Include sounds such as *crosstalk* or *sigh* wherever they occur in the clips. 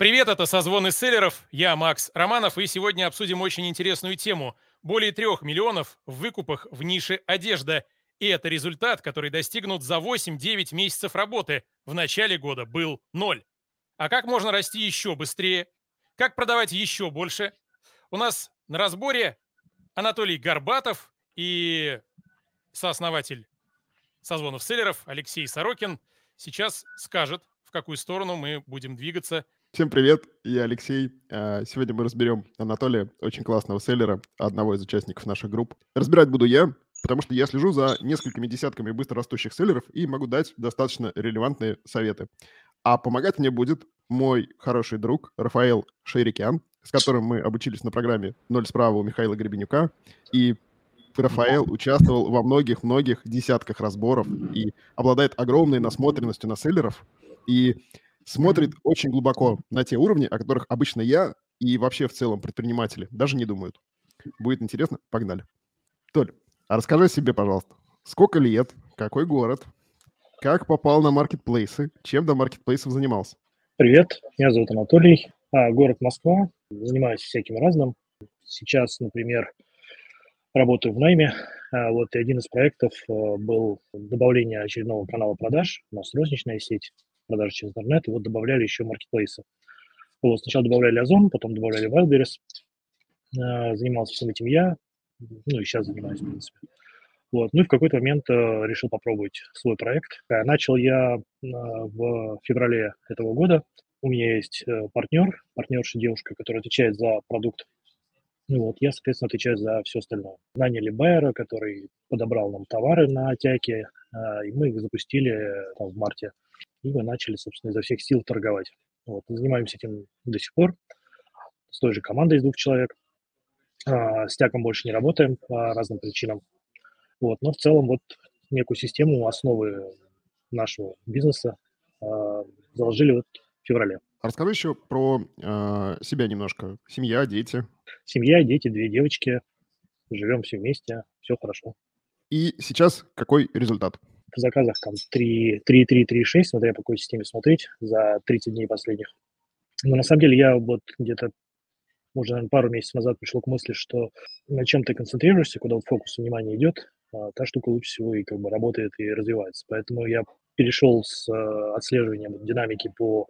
Привет, это «Созвон из селлеров». Я Макс Романов, и сегодня обсудим очень интересную тему. Более трех миллионов в выкупах в нише «Одежда». И это результат, который достигнут за 8-9 месяцев работы. В начале года был ноль. А как можно расти еще быстрее? Как продавать еще больше? У нас на разборе Анатолий Горбатов и сооснователь созвонов селлеров Алексей Сорокин сейчас скажет, в какую сторону мы будем двигаться. Всем привет, я Алексей. А, сегодня мы разберем Анатолия, очень классного селлера, одного из участников наших групп. Разбирать буду я, потому что я слежу за несколькими десятками быстро растущих селлеров и могу дать достаточно релевантные советы. А помогать мне будет мой хороший друг Рафаэл Шейрикян, с которым мы обучились на программе «Ноль справа» у Михаила Гребенюка. И Рафаэл участвовал во многих-многих десятках разборов и обладает огромной насмотренностью на селлеров. И смотрит очень глубоко на те уровни, о которых обычно я и вообще в целом предприниматели даже не думают. Будет интересно? Погнали. Толь, а расскажи себе, пожалуйста, сколько лет, какой город, как попал на маркетплейсы, чем до маркетплейсов занимался? Привет, меня зовут Анатолий, а, город Москва, занимаюсь всяким разным. Сейчас, например, работаю в найме. А, вот один из проектов а, был добавление очередного канала продаж. У нас розничная сеть продажи через интернет, и вот добавляли еще маркетплейсы. Вот, сначала добавляли Озон, потом добавляли Wildberries. А, занимался всем этим я, ну и сейчас занимаюсь, в принципе. Вот. Ну и в какой-то момент э, решил попробовать свой проект. Начал я э, в феврале этого года. У меня есть э, партнер, партнерша девушка, которая отвечает за продукт ну вот, я, соответственно, отвечаю за все остальное. Наняли байера, который подобрал нам товары на Тяке, а, и мы их запустили там, в марте. И мы начали, собственно, изо всех сил торговать. Вот, занимаемся этим до сих пор с той же командой из двух человек. А, с Тяком больше не работаем по разным причинам. Вот, но в целом вот некую систему, основы нашего бизнеса а, заложили вот в феврале. Расскажи еще про э, себя немножко. Семья, дети. Семья, дети, две девочки. Живем все вместе, все хорошо. И сейчас какой результат? В заказах там 3, 3, 3, 3, 6, смотря по какой системе смотреть, за 30 дней последних. Но на самом деле я вот где-то уже, наверное, пару месяцев назад пришел к мысли, что на чем ты концентрируешься, куда вот фокус внимания идет, а та штука лучше всего и как бы работает и развивается. Поэтому я перешел с э, отслеживания динамики по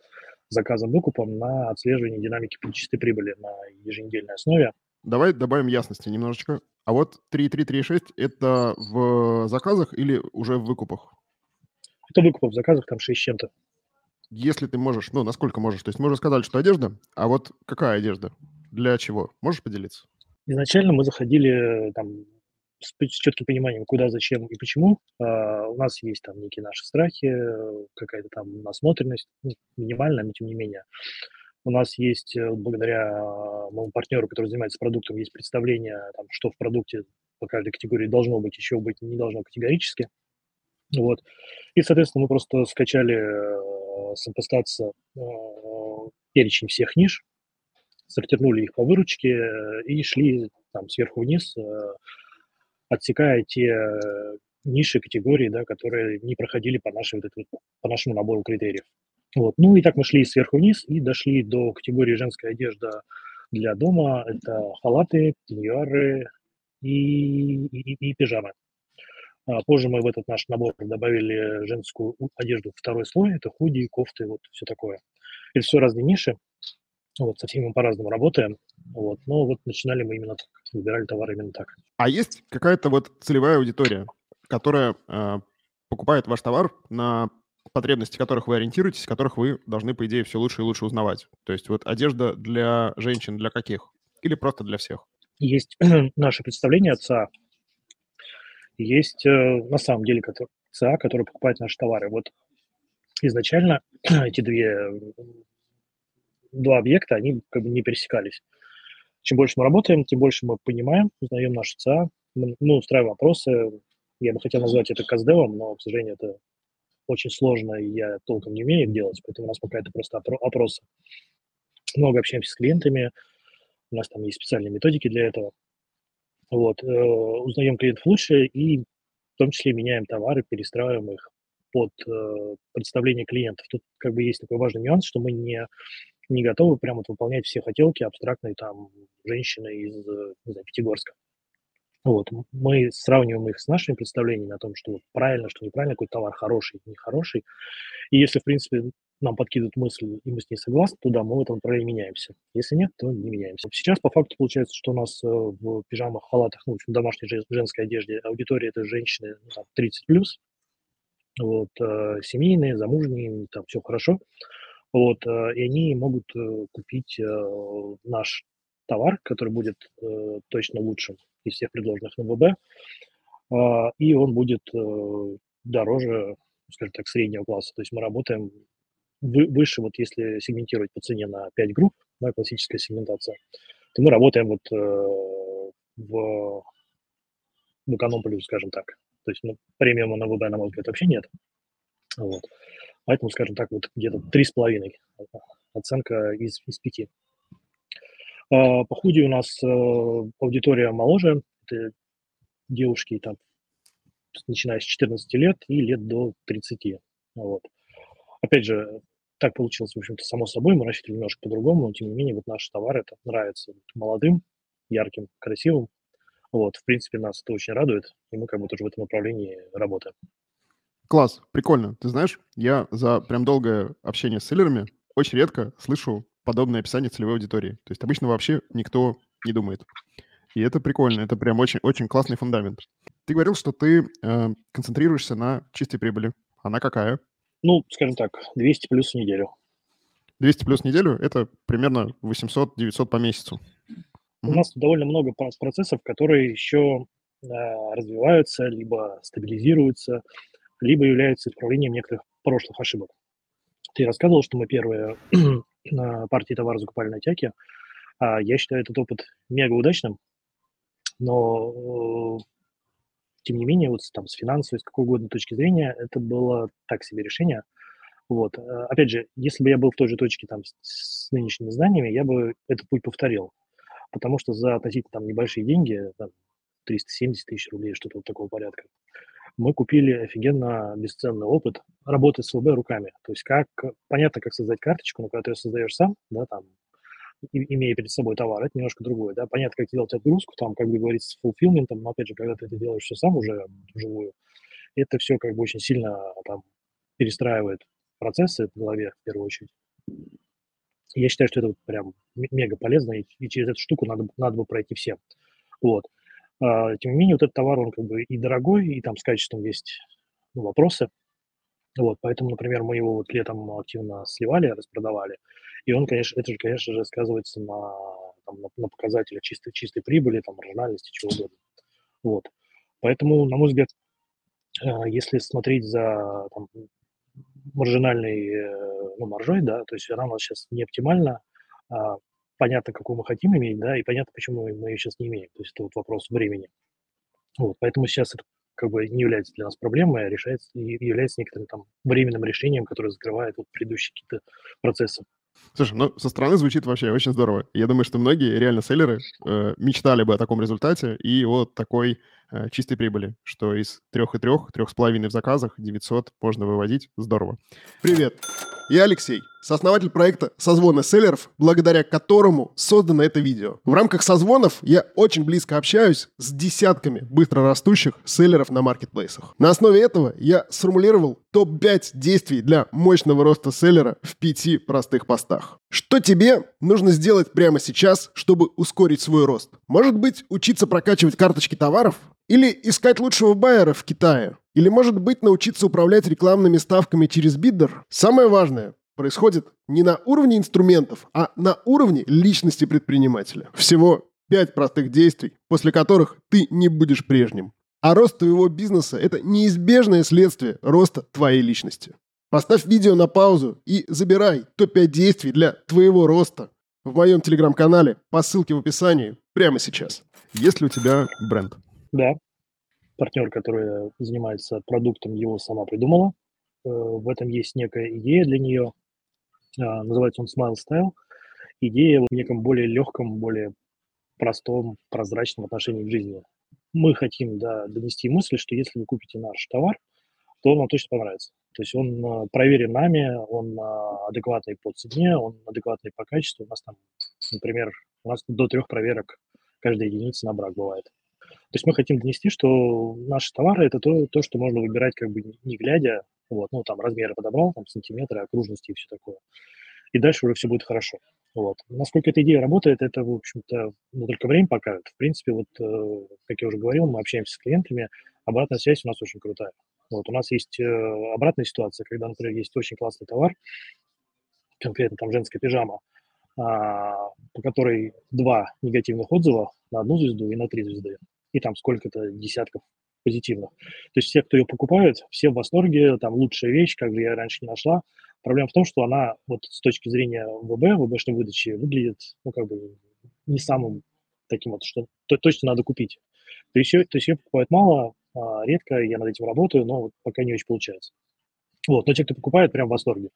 заказом, выкупом на отслеживание динамики чистой прибыли на еженедельной основе. Давай добавим ясности немножечко. А вот 3.3.3.6 это в заказах или уже в выкупах? Это выкупов в заказах, там 6 с чем-то. Если ты можешь, ну, насколько можешь. То есть мы уже сказали, что одежда, а вот какая одежда? Для чего? Можешь поделиться? Изначально мы заходили там с, с четким пониманием, куда, зачем и почему. А, у нас есть там некие наши страхи, какая-то там насмотренность, ну, минимальная, но тем не менее. У нас есть, э, благодаря моему партнеру, который занимается продуктом, есть представление, там, что в продукте по каждой категории должно быть, еще быть не должно категорически. Вот. И, соответственно, мы просто скачали э, с импостация э, перечень всех ниш, сортирнули их по выручке э, и шли там сверху вниз, э, отсекая те э, ниши, категории, да, которые не проходили по, нашей, вот этой, по нашему набору критериев. Вот. Ну и так мы шли сверху вниз и дошли до категории женская одежда для дома. Это халаты, пеньюары и, и, и пижамы. А позже мы в этот наш набор добавили женскую одежду второй слой. Это худи, кофты, вот все такое. Это все разные ниши. Вот, со всеми мы по-разному работаем. Вот, но вот начинали мы именно так, выбирали товары именно так. А есть какая-то вот целевая аудитория, которая э, покупает ваш товар на потребности которых вы ориентируетесь, которых вы должны, по идее, все лучше и лучше узнавать. То есть вот одежда для женщин для каких? Или просто для всех? Есть *clears throat* наше представление отца, есть э, на самом деле ЦА, который покупает наши товары. Вот изначально *clears throat* эти две два объекта, они как бы не пересекались. Чем больше мы работаем, тем больше мы понимаем, узнаем наши ЦА, мы, мы устраиваем опросы. Я бы хотел назвать это каздевом, но, к сожалению, это очень сложно, и я толком не умею делать, поэтому у нас пока это просто опросы. Много общаемся с клиентами, у нас там есть специальные методики для этого. Вот, э, узнаем клиентов лучше и в том числе меняем товары, перестраиваем их под э, представление клиентов. Тут как бы есть такой важный нюанс, что мы не не готовы прямо вот выполнять все хотелки абстрактной там женщины из, не знаю, Пятигорска. Вот. Мы сравниваем их с нашими представлениями о том, что правильно, что неправильно, какой товар хороший, нехороший. И если, в принципе, нам подкидывают мысль, и мы с ней согласны, то да, мы в этом направлении меняемся. Если нет, то не меняемся. Сейчас по факту получается, что у нас э, в пижамах, халатах, ну, в общем, домашней женской одежде аудитория это женщины ну, там, 30 плюс, вот, э, семейные, замужние, там все хорошо. Вот, э, и они могут купить наш товар, который будет точно лучшим из всех предложенных на ВБ, а, и он будет дороже, скажем так, среднего класса. То есть мы работаем выше, вот если сегментировать по цене на 5 групп, да, классическая сегментация, то мы работаем вот э, в, в эконом плюс, скажем так. То есть ну, премиума на ВБ, на мой взгляд, вообще нет. Вот. Поэтому, скажем так, вот где-то 3,5 оценка из, из 5. А, по худи у нас э, аудитория моложе, это девушки там, начиная с 14 лет и лет до 30. Вот. Опять же, так получилось, в общем-то, само собой, мы рассчитывали немножко по-другому, но тем не менее, вот наш товар это нравится молодым, ярким, красивым. Вот, в принципе, нас это очень радует, и мы как бы тоже в этом направлении работаем. Класс, прикольно. Ты знаешь, я за прям долгое общение с селлерами очень редко слышу подобное описание целевой аудитории. То есть обычно вообще никто не думает. И это прикольно, это прям очень, очень классный фундамент. Ты говорил, что ты э, концентрируешься на чистой прибыли. Она какая? Ну, скажем так, 200 плюс в неделю. 200 плюс в неделю – это примерно 800-900 по месяцу. У нас довольно много процессов, которые еще э, развиваются, либо стабилизируются, либо являются исправлением некоторых прошлых ошибок. Ты рассказывал, что мы первые партии товара закупали на Тяке. А я считаю этот опыт мега удачным, но э, тем не менее, вот там с финансовой, с какой угодно точки зрения, это было так себе решение. Вот. Э, опять же, если бы я был в той же точке там с нынешними знаниями, я бы этот путь повторил. Потому что за относительно там небольшие деньги, там, 370 тысяч рублей, что-то вот такого порядка, мы купили офигенно бесценный опыт работы с ЛБ руками. То есть как, понятно, как создать карточку, но когда ты ее создаешь сам, да, там, имея перед собой товар, это немножко другое, да, понятно, как делать отгрузку, там, как бы говорится, с фулфилментом, но, опять же, когда ты это делаешь все сам уже вживую, это все как бы очень сильно там перестраивает процессы в голове, в первую очередь. Я считаю, что это прям мега полезно, и, и через эту штуку надо, надо бы пройти всем. Вот. А, тем не менее, вот этот товар, он как бы и дорогой, и там с качеством есть ну, вопросы. Вот, поэтому, например, мы его вот летом активно сливали, распродавали. И он, конечно, это же, конечно же, сказывается на, там, на, на показателях чистой, чистой прибыли, там, маржинальности, чего угодно. Вот. Поэтому, на мой взгляд, э, если смотреть за там, маржинальной э, ну, маржой, да, то есть она у нас сейчас не оптимальна, а понятно, какую мы хотим иметь, да, и понятно, почему мы ее сейчас не имеем. То есть это вот вопрос времени. Вот, поэтому сейчас это как бы не является для нас проблемой, а решается является некоторым там временным решением, которое закрывает вот предыдущие какие-то процессы. Слушай, ну со стороны звучит вообще очень здорово. Я думаю, что многие реально селлеры э, мечтали бы о таком результате и о такой э, чистой прибыли, что из трех и трех, трех с половиной в заказах 900 можно выводить. Здорово. Привет, я Алексей, сооснователь проекта «Созвоны селлеров», благодаря которому создано это видео. В рамках созвонов я очень близко общаюсь с десятками быстрорастущих селлеров на маркетплейсах. На основе этого я сформулировал топ-5 действий для мощного роста селлера в пяти простых постах. Что тебе нужно сделать прямо сейчас, чтобы ускорить свой рост? Может быть, учиться прокачивать карточки товаров? Или искать лучшего байера в Китае? Или, может быть, научиться управлять рекламными ставками через биддер? Самое важное происходит не на уровне инструментов, а на уровне личности предпринимателя. Всего пять простых действий, после которых ты не будешь прежним. А рост твоего бизнеса – это неизбежное следствие роста твоей личности. Поставь видео на паузу и забирай топ-5 действий для твоего роста в моем телеграм-канале по ссылке в описании прямо сейчас. Есть ли у тебя бренд? Да. Партнер, который занимается продуктом, его сама придумала. Э, в этом есть некая идея для нее. А, называется он Smile Style. Идея в неком более легком, более простом, прозрачном отношении к жизни. Мы хотим да, донести мысль, что если вы купите наш товар, то он вам точно понравится. То есть он а, проверен нами, он а, адекватный по цене, он адекватный по качеству. У нас там, например, у нас до трех проверок каждая единица на брак бывает. То есть мы хотим донести, что наши товары – это то, то, что можно выбирать как бы не глядя, вот, ну, там размеры подобрал, там сантиметры, окружности и все такое. И дальше уже все будет хорошо. Вот. Насколько эта идея работает, это, в общем-то, ну, только время покажет. В принципе, вот, э, как я уже говорил, мы общаемся с клиентами, обратная связь у нас очень крутая. Вот, у нас есть э, обратная ситуация, когда, например, есть очень классный товар, конкретно там женская пижама, а, по которой два негативных отзыва на одну звезду и на три звезды, и там сколько-то десятков позитивных. То есть все, кто ее покупают, все в восторге, там лучшая вещь, как бы я раньше не нашла. Проблема в том, что она вот с точки зрения ВБ, ВБшной выдачи, выглядит, ну, как бы не самым таким вот, что то, точно надо купить. То есть, ее, то есть ее покупают мало, а, редко, я над этим работаю, но вот пока не очень получается. Вот, но те, кто покупает, прям в восторге.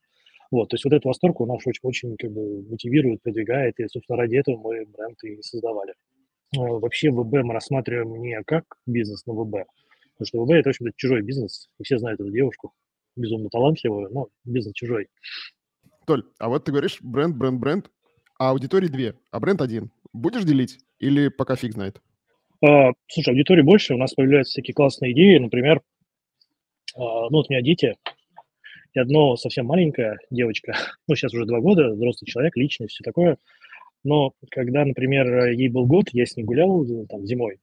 Вот, то есть вот этот восторг у нас очень, очень как бы мотивирует, продвигает, и, собственно, ради этого мы бренд и создавали. А, вообще ВБ мы рассматриваем не как бизнес на ВБ, потому что ВБ – это, в общем-то, чужой бизнес, и все знают эту девушку, безумно талантливую, но бизнес чужой. Толь, а вот ты говоришь бренд, бренд, бренд, а аудитории две, а бренд один. Будешь делить или пока фиг знает? А, слушай, аудитории больше, у нас появляются всякие классные идеи, например, а, ну вот у меня дети, и одно совсем маленькая девочка, *laughs* ну сейчас уже два года, взрослый человек, личность, все такое, но когда, например, ей был год, я с ней гулял там зимой,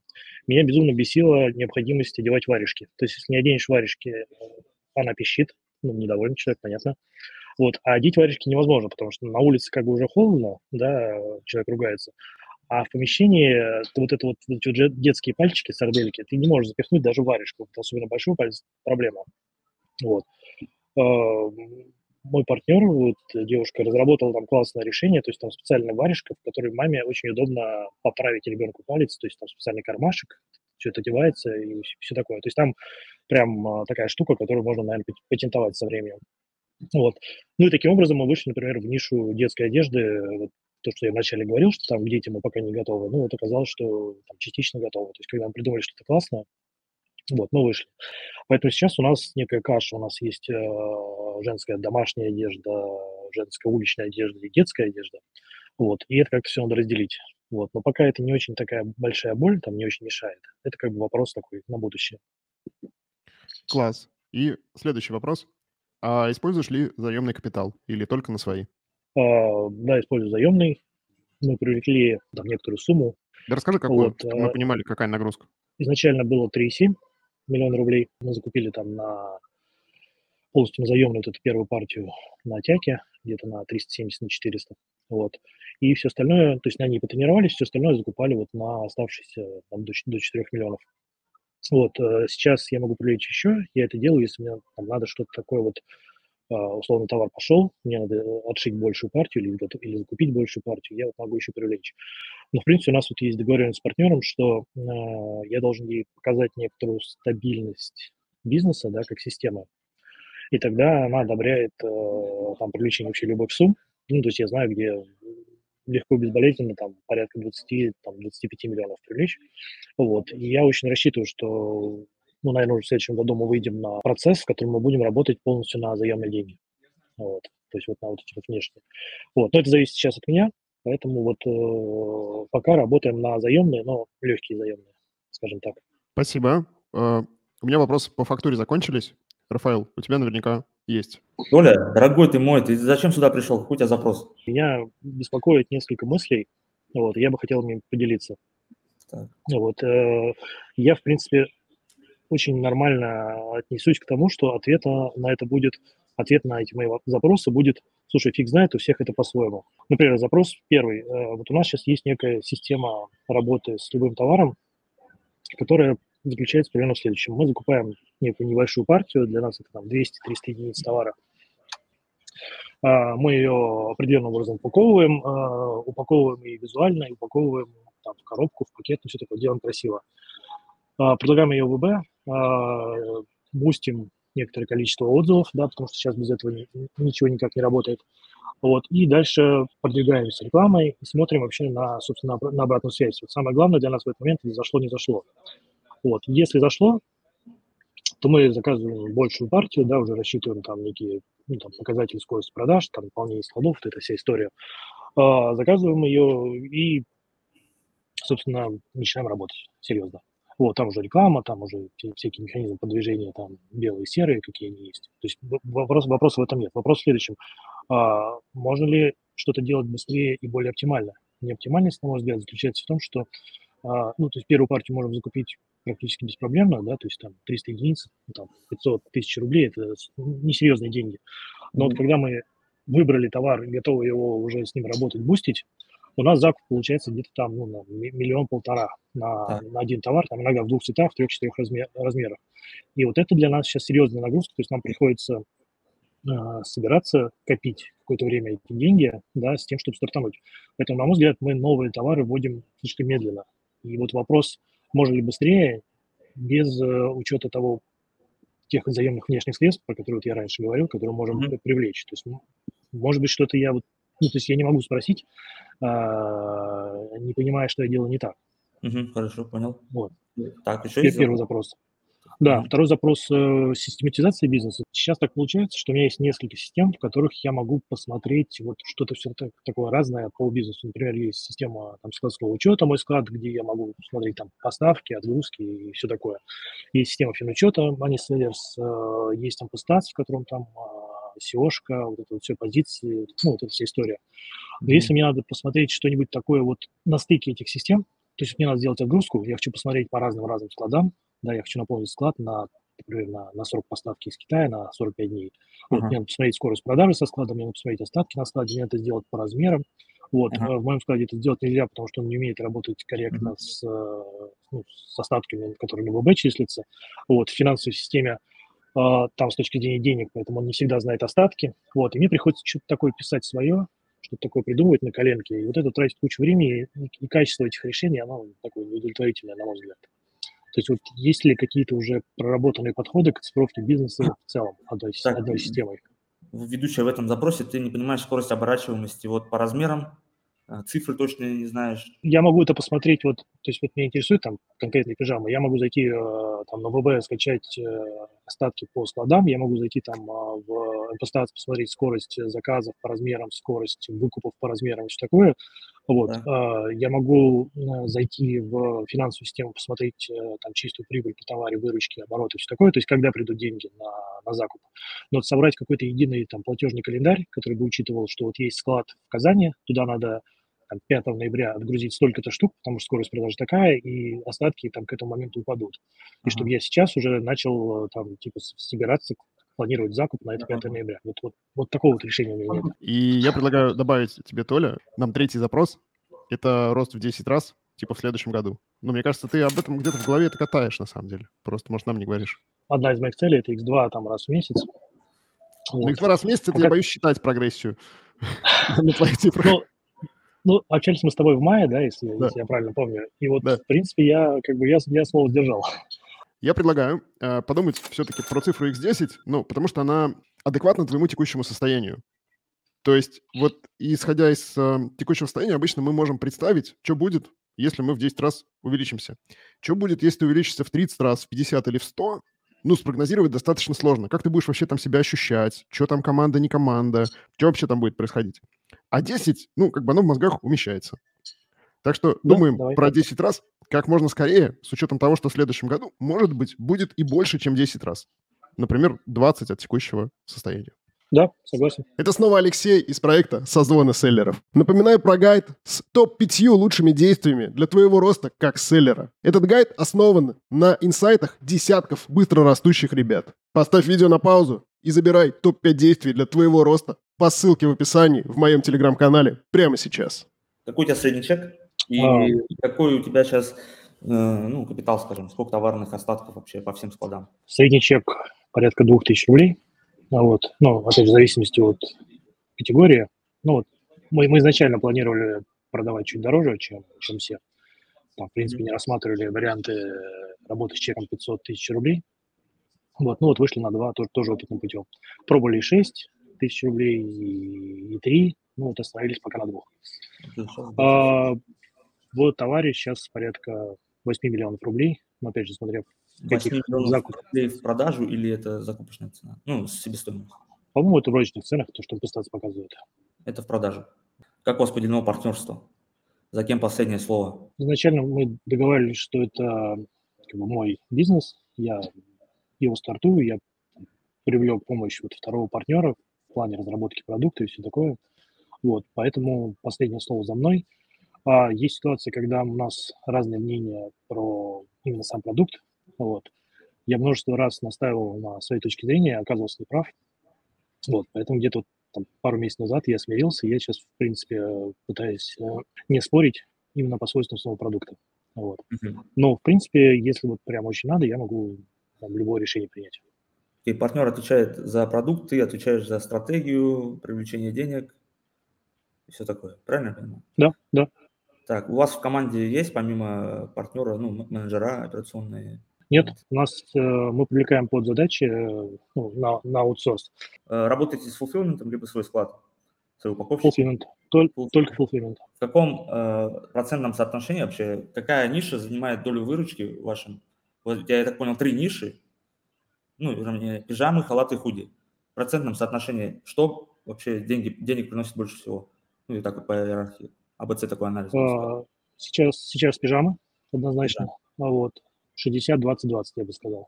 меня безумно бесила необходимость одевать варежки. То есть, если не оденешь варежки, она пищит, ну, недовольный человек, понятно. Вот, а одеть варежки невозможно, потому что на улице как бы уже холодно, да, человек ругается. А в помещении вот это вот, эти детские пальчики, сардельки, ты не можешь запихнуть даже варежку, особенно большой палец, проблема. Вот. Мой партнер, вот девушка, разработала там классное решение, то есть там специальная варежка, в которой маме очень удобно поправить ребенку палец, то есть там специальный кармашек, все это одевается и все такое. То есть там прям а, такая штука, которую можно, наверное, патентовать со временем. Вот. Ну и таким образом мы вышли, например, в нишу детской одежды, вот то, что я вначале говорил, что там к детям мы пока не готовы, ну вот оказалось, что там, частично готовы. То есть когда мы придумали что-то классное, вот, мы вышли. Поэтому сейчас у нас некая каша, у нас есть э, женская домашняя одежда, женская уличная одежда и детская одежда. Вот, и это как-то все надо разделить. Вот, но пока это не очень такая большая боль, там не очень мешает. Это как бы вопрос такой на будущее. Класс. И следующий вопрос. А используешь ли заемный капитал или только на свои? А, да, использую заемный. Мы привлекли там некоторую сумму. Да расскажи, какую, вот, мы а, понимали, какая нагрузка. Изначально было 3,7 миллиона рублей. Мы закупили там на полностью на заемную вот эту первую партию на Тяке, где-то на 370 на 400. Вот. И все остальное, то есть на ней потренировались, все остальное закупали вот на оставшиеся там, до, до 4 миллионов. Вот, э, сейчас я могу привлечь еще, я это делаю, если мне там, надо что-то такое вот, условно, товар пошел, мне надо отшить большую партию или, или закупить большую партию, я вот могу еще привлечь. Но, в принципе, у нас вот есть договоренность с партнером, что э, я должен ей показать некоторую стабильность бизнеса, да, как системы, и тогда она одобряет э, там привлечение вообще любых сумм. Ну, то есть я знаю, где легко безболезненно там порядка 20, там, 25 миллионов привлечь. Вот. И я очень рассчитываю, что, ну, наверное, уже в следующем году мы выйдем на процесс, в котором мы будем работать полностью на заемные деньги. Вот. То есть вот на вот эти вот внешние. Вот. Но это зависит сейчас от меня, поэтому вот э, пока работаем на заемные, но легкие заемные, скажем так. Спасибо. Uh, у меня вопросы по фактуре закончились. Рафаэл, у тебя наверняка есть. Толя, дорогой ты мой, ты зачем сюда пришел? Какой у тебя запрос? Меня беспокоит несколько мыслей, вот, я бы хотел ими поделиться. Так. Вот, э, я, в принципе, очень нормально отнесусь к тому, что ответа на это будет, ответ на эти мои запросы будет, слушай, фиг знает, у всех это по-своему. Например, запрос первый. Э, вот у нас сейчас есть некая система работы с любым товаром, которая заключается примерно в следующем. Мы закупаем некую небольшую партию, для нас это там 200-300 единиц товара. А, мы ее определенным образом упаковываем, а, упаковываем и визуально, и упаковываем там, в коробку, в пакет, ну, все такое делаем красиво. А, предлагаем ее ВБ, бустим некоторое количество отзывов, да, потому что сейчас без этого ничего никак не работает. Вот, и дальше продвигаемся рекламой и смотрим вообще на, собственно, на обратную связь. Вот самое главное для нас в этот момент, зашло, не зашло. Вот. Если зашло, то мы заказываем большую партию, да, уже рассчитываем там некие ну, там, показатели скорости продаж, там выполнение складов, вот эта вся история. А, заказываем ее и, собственно, начинаем работать серьезно. Вот, там уже реклама, там уже всякие механизмы продвижения, там белые, серые, какие они есть. То есть вопрос, вопроса в этом нет. Вопрос в следующем. А, можно ли что-то делать быстрее и более оптимально? Неоптимальность, на мой взгляд, заключается в том, что а, ну, то есть первую партию можем закупить практически беспроблемно, да, то есть там 300 единиц, ну, там 500 тысяч рублей, это несерьезные деньги. Но mm-hmm. вот когда мы выбрали товар и готовы его уже с ним работать, бустить, у нас закуп получается где-то там ну, на миллион-полтора на, да. на один товар, там иногда в двух цветах, в трех-четырех размер, размерах. И вот это для нас сейчас серьезная нагрузка, то есть нам приходится э, собираться, копить какое-то время эти деньги, да, с тем, чтобы стартануть. Поэтому, на мой взгляд, мы новые товары вводим слишком медленно. И вот вопрос, можно ли быстрее, без э, учета того, тех взаимных внешних средств, про которые вот я раньше говорил, которые можем mm-hmm. привлечь. То есть, может быть, что-то я вот, ну, то есть я не могу спросить, а, не понимая, что я делаю не так. Угу, хорошо, понял. Вот. Так, еще есть первый запрос. Да, второй запрос э, систематизации бизнеса. Сейчас так получается, что у меня есть несколько систем, в которых я могу посмотреть вот что-то все так, такое разное по бизнесу. Например, есть система там, складского учета, мой склад, где я могу смотреть там поставки, отгрузки и все такое. Есть система финучета, Money Sellers, э, есть там постац, в котором там э, SEO-шка, вот это вот все позиции, ну, вот эта вся история. Но mm-hmm. если мне надо посмотреть что-нибудь такое вот на стыке этих систем, то есть мне надо сделать отгрузку, я хочу посмотреть по разным-разным складам, да, я хочу наполнить склад на, например, на, на срок поставки из Китая на 45 дней. Uh-huh. Вот, мне надо посмотреть скорость продажи со складом, мне надо посмотреть остатки на складе, мне надо это сделать по размерам. Вот, uh-huh. в моем складе это сделать нельзя, потому что он не умеет работать корректно uh-huh. с, ну, с остатками, которые на ВБ числятся. Вот, в финансовой системе там с точки зрения денег, поэтому он не всегда знает остатки. Вот, и мне приходится что-то такое писать свое, что-то такое придумывать на коленке. И вот это тратит кучу времени, и, качество этих решений, оно такое неудовлетворительное, на мой взгляд. То есть вот есть ли какие-то уже проработанные подходы к цифровке бизнеса в целом одной, так, одной системой? Ведущая в этом запросе, ты не понимаешь скорость оборачиваемости вот по размерам, а, цифры точно не знаешь. Я могу это посмотреть, вот, то есть вот меня интересует там конкретные пижамы, я могу зайти э, там на ВБ, скачать э, остатки по складам, я могу зайти там а, в постараться посмотреть скорость заказов по размерам, скорость выкупов по размерам и все такое. Вот. Да. А, я могу э, зайти в финансовую систему, посмотреть там чистую прибыль по товаре, выручки, обороты, все такое, то есть когда придут деньги на, на закуп. Но собрать какой-то единый там платежный календарь, который бы учитывал, что вот есть склад в Казани, туда надо там, 5 ноября отгрузить столько-то штук, потому что скорость продажи такая, и остатки там к этому моменту упадут. И uh-huh. чтобы я сейчас уже начал там типа собираться, планировать закуп на это 5 ноября. Вот, вот, вот такого вот решения у меня нет. И я предлагаю добавить тебе, Толя, нам третий запрос. Это рост в 10 раз, типа в следующем году. Но мне кажется, ты об этом где-то в голове это катаешь, на самом деле. Просто, может, нам не говоришь. Одна из моих целей – это X2 там раз в месяц. Вот. X2 раз в месяц, это я боюсь считать прогрессию. *laughs* *laughs* Ну, общались мы с тобой в мае, да, если, да. если я правильно помню. И вот, да. в принципе, я как бы я, я слово сдержал. Я предлагаю э, подумать все-таки про цифру x10, ну, потому что она адекватна твоему текущему состоянию. То есть вот исходя из э, текущего состояния, обычно мы можем представить, что будет, если мы в 10 раз увеличимся. Что будет, если ты увеличишься в 30 раз, в 50 или в 100, ну, спрогнозировать достаточно сложно. Как ты будешь вообще там себя ощущать? Что там команда, не команда? Что вообще там будет происходить? А 10, ну, как бы оно в мозгах умещается. Так что да, думаем давай. про 10 раз как можно скорее, с учетом того, что в следующем году, может быть, будет и больше, чем 10 раз. Например, 20 от текущего состояния. Да, согласен. Это снова Алексей из проекта «Созвоны селлеров». Напоминаю про гайд с топ-5 лучшими действиями для твоего роста как селлера. Этот гайд основан на инсайтах десятков быстро растущих ребят. Поставь видео на паузу и забирай топ-5 действий для твоего роста по ссылке в описании в моем телеграм-канале прямо сейчас. Какой у тебя средний чек? И а... какой у тебя сейчас э, ну, капитал, скажем, сколько товарных остатков вообще по всем складам? Средний чек порядка 2000 рублей. А вот. Ну, опять же, в зависимости от категории. Ну, вот мы, мы изначально планировали продавать чуть дороже, чем, чем все. Там, в принципе, не рассматривали варианты работы с чеком 500 тысяч рублей. Вот, ну вот вышли на 2, тоже, тоже опытным путем. Пробовали и 6, тысяч рублей и, и 3, ну вот остановились пока на двух. А, вот товарищ сейчас порядка 8 миллионов рублей, но опять же, смотря каких 8 миллионов закупов. рублей в продажу или это закупочная цена? Ну, себестоимость. По-моему, это в розничных ценах, то, что презентация показывает. Это в продажу. Как у вас поделено партнерство? За кем последнее слово? Изначально мы договаривались, что это как бы, мой бизнес, я его стартую, я привлек помощь вот второго партнера в плане разработки продукта и все такое. Вот, поэтому последнее слово за мной. А есть ситуация, когда у нас разные мнения про именно сам продукт. Вот. Я множество раз настаивал на своей точке зрения, оказывался неправ. Вот, поэтому где-то вот там, пару месяцев назад я смирился, я сейчас, в принципе, пытаюсь э, не спорить именно по свойствам своего продукта. Вот. Мгм. Но, в принципе, если вот прям очень надо, я могу там, любое решение принять. И партнер отвечает за продукт, ты отвечаешь за стратегию, привлечение денег и все такое. Правильно я понимаю? Да, да. Так, у вас в команде есть помимо партнера, ну, менеджера операционные? Нет, у нас э, мы привлекаем под задачи э, ну, на, на аутсорс. Э, Работаете с фулфилментом, либо свой склад, свой упаковщик? Fulfillment. только fulfillment. В каком э, процентном соотношении вообще, какая ниша занимает долю выручки в вашем? Вот я, я так понял, три ниши. Ну, вернее, пижамы, халаты, худи. В процентном соотношении, что вообще деньги, денег приносит больше всего? Ну, и так вот по иерархии. АБЦ такой анализ. А, Сейчас, сейчас пижамы, однозначно. А Вот. 60-20-20, я бы сказал.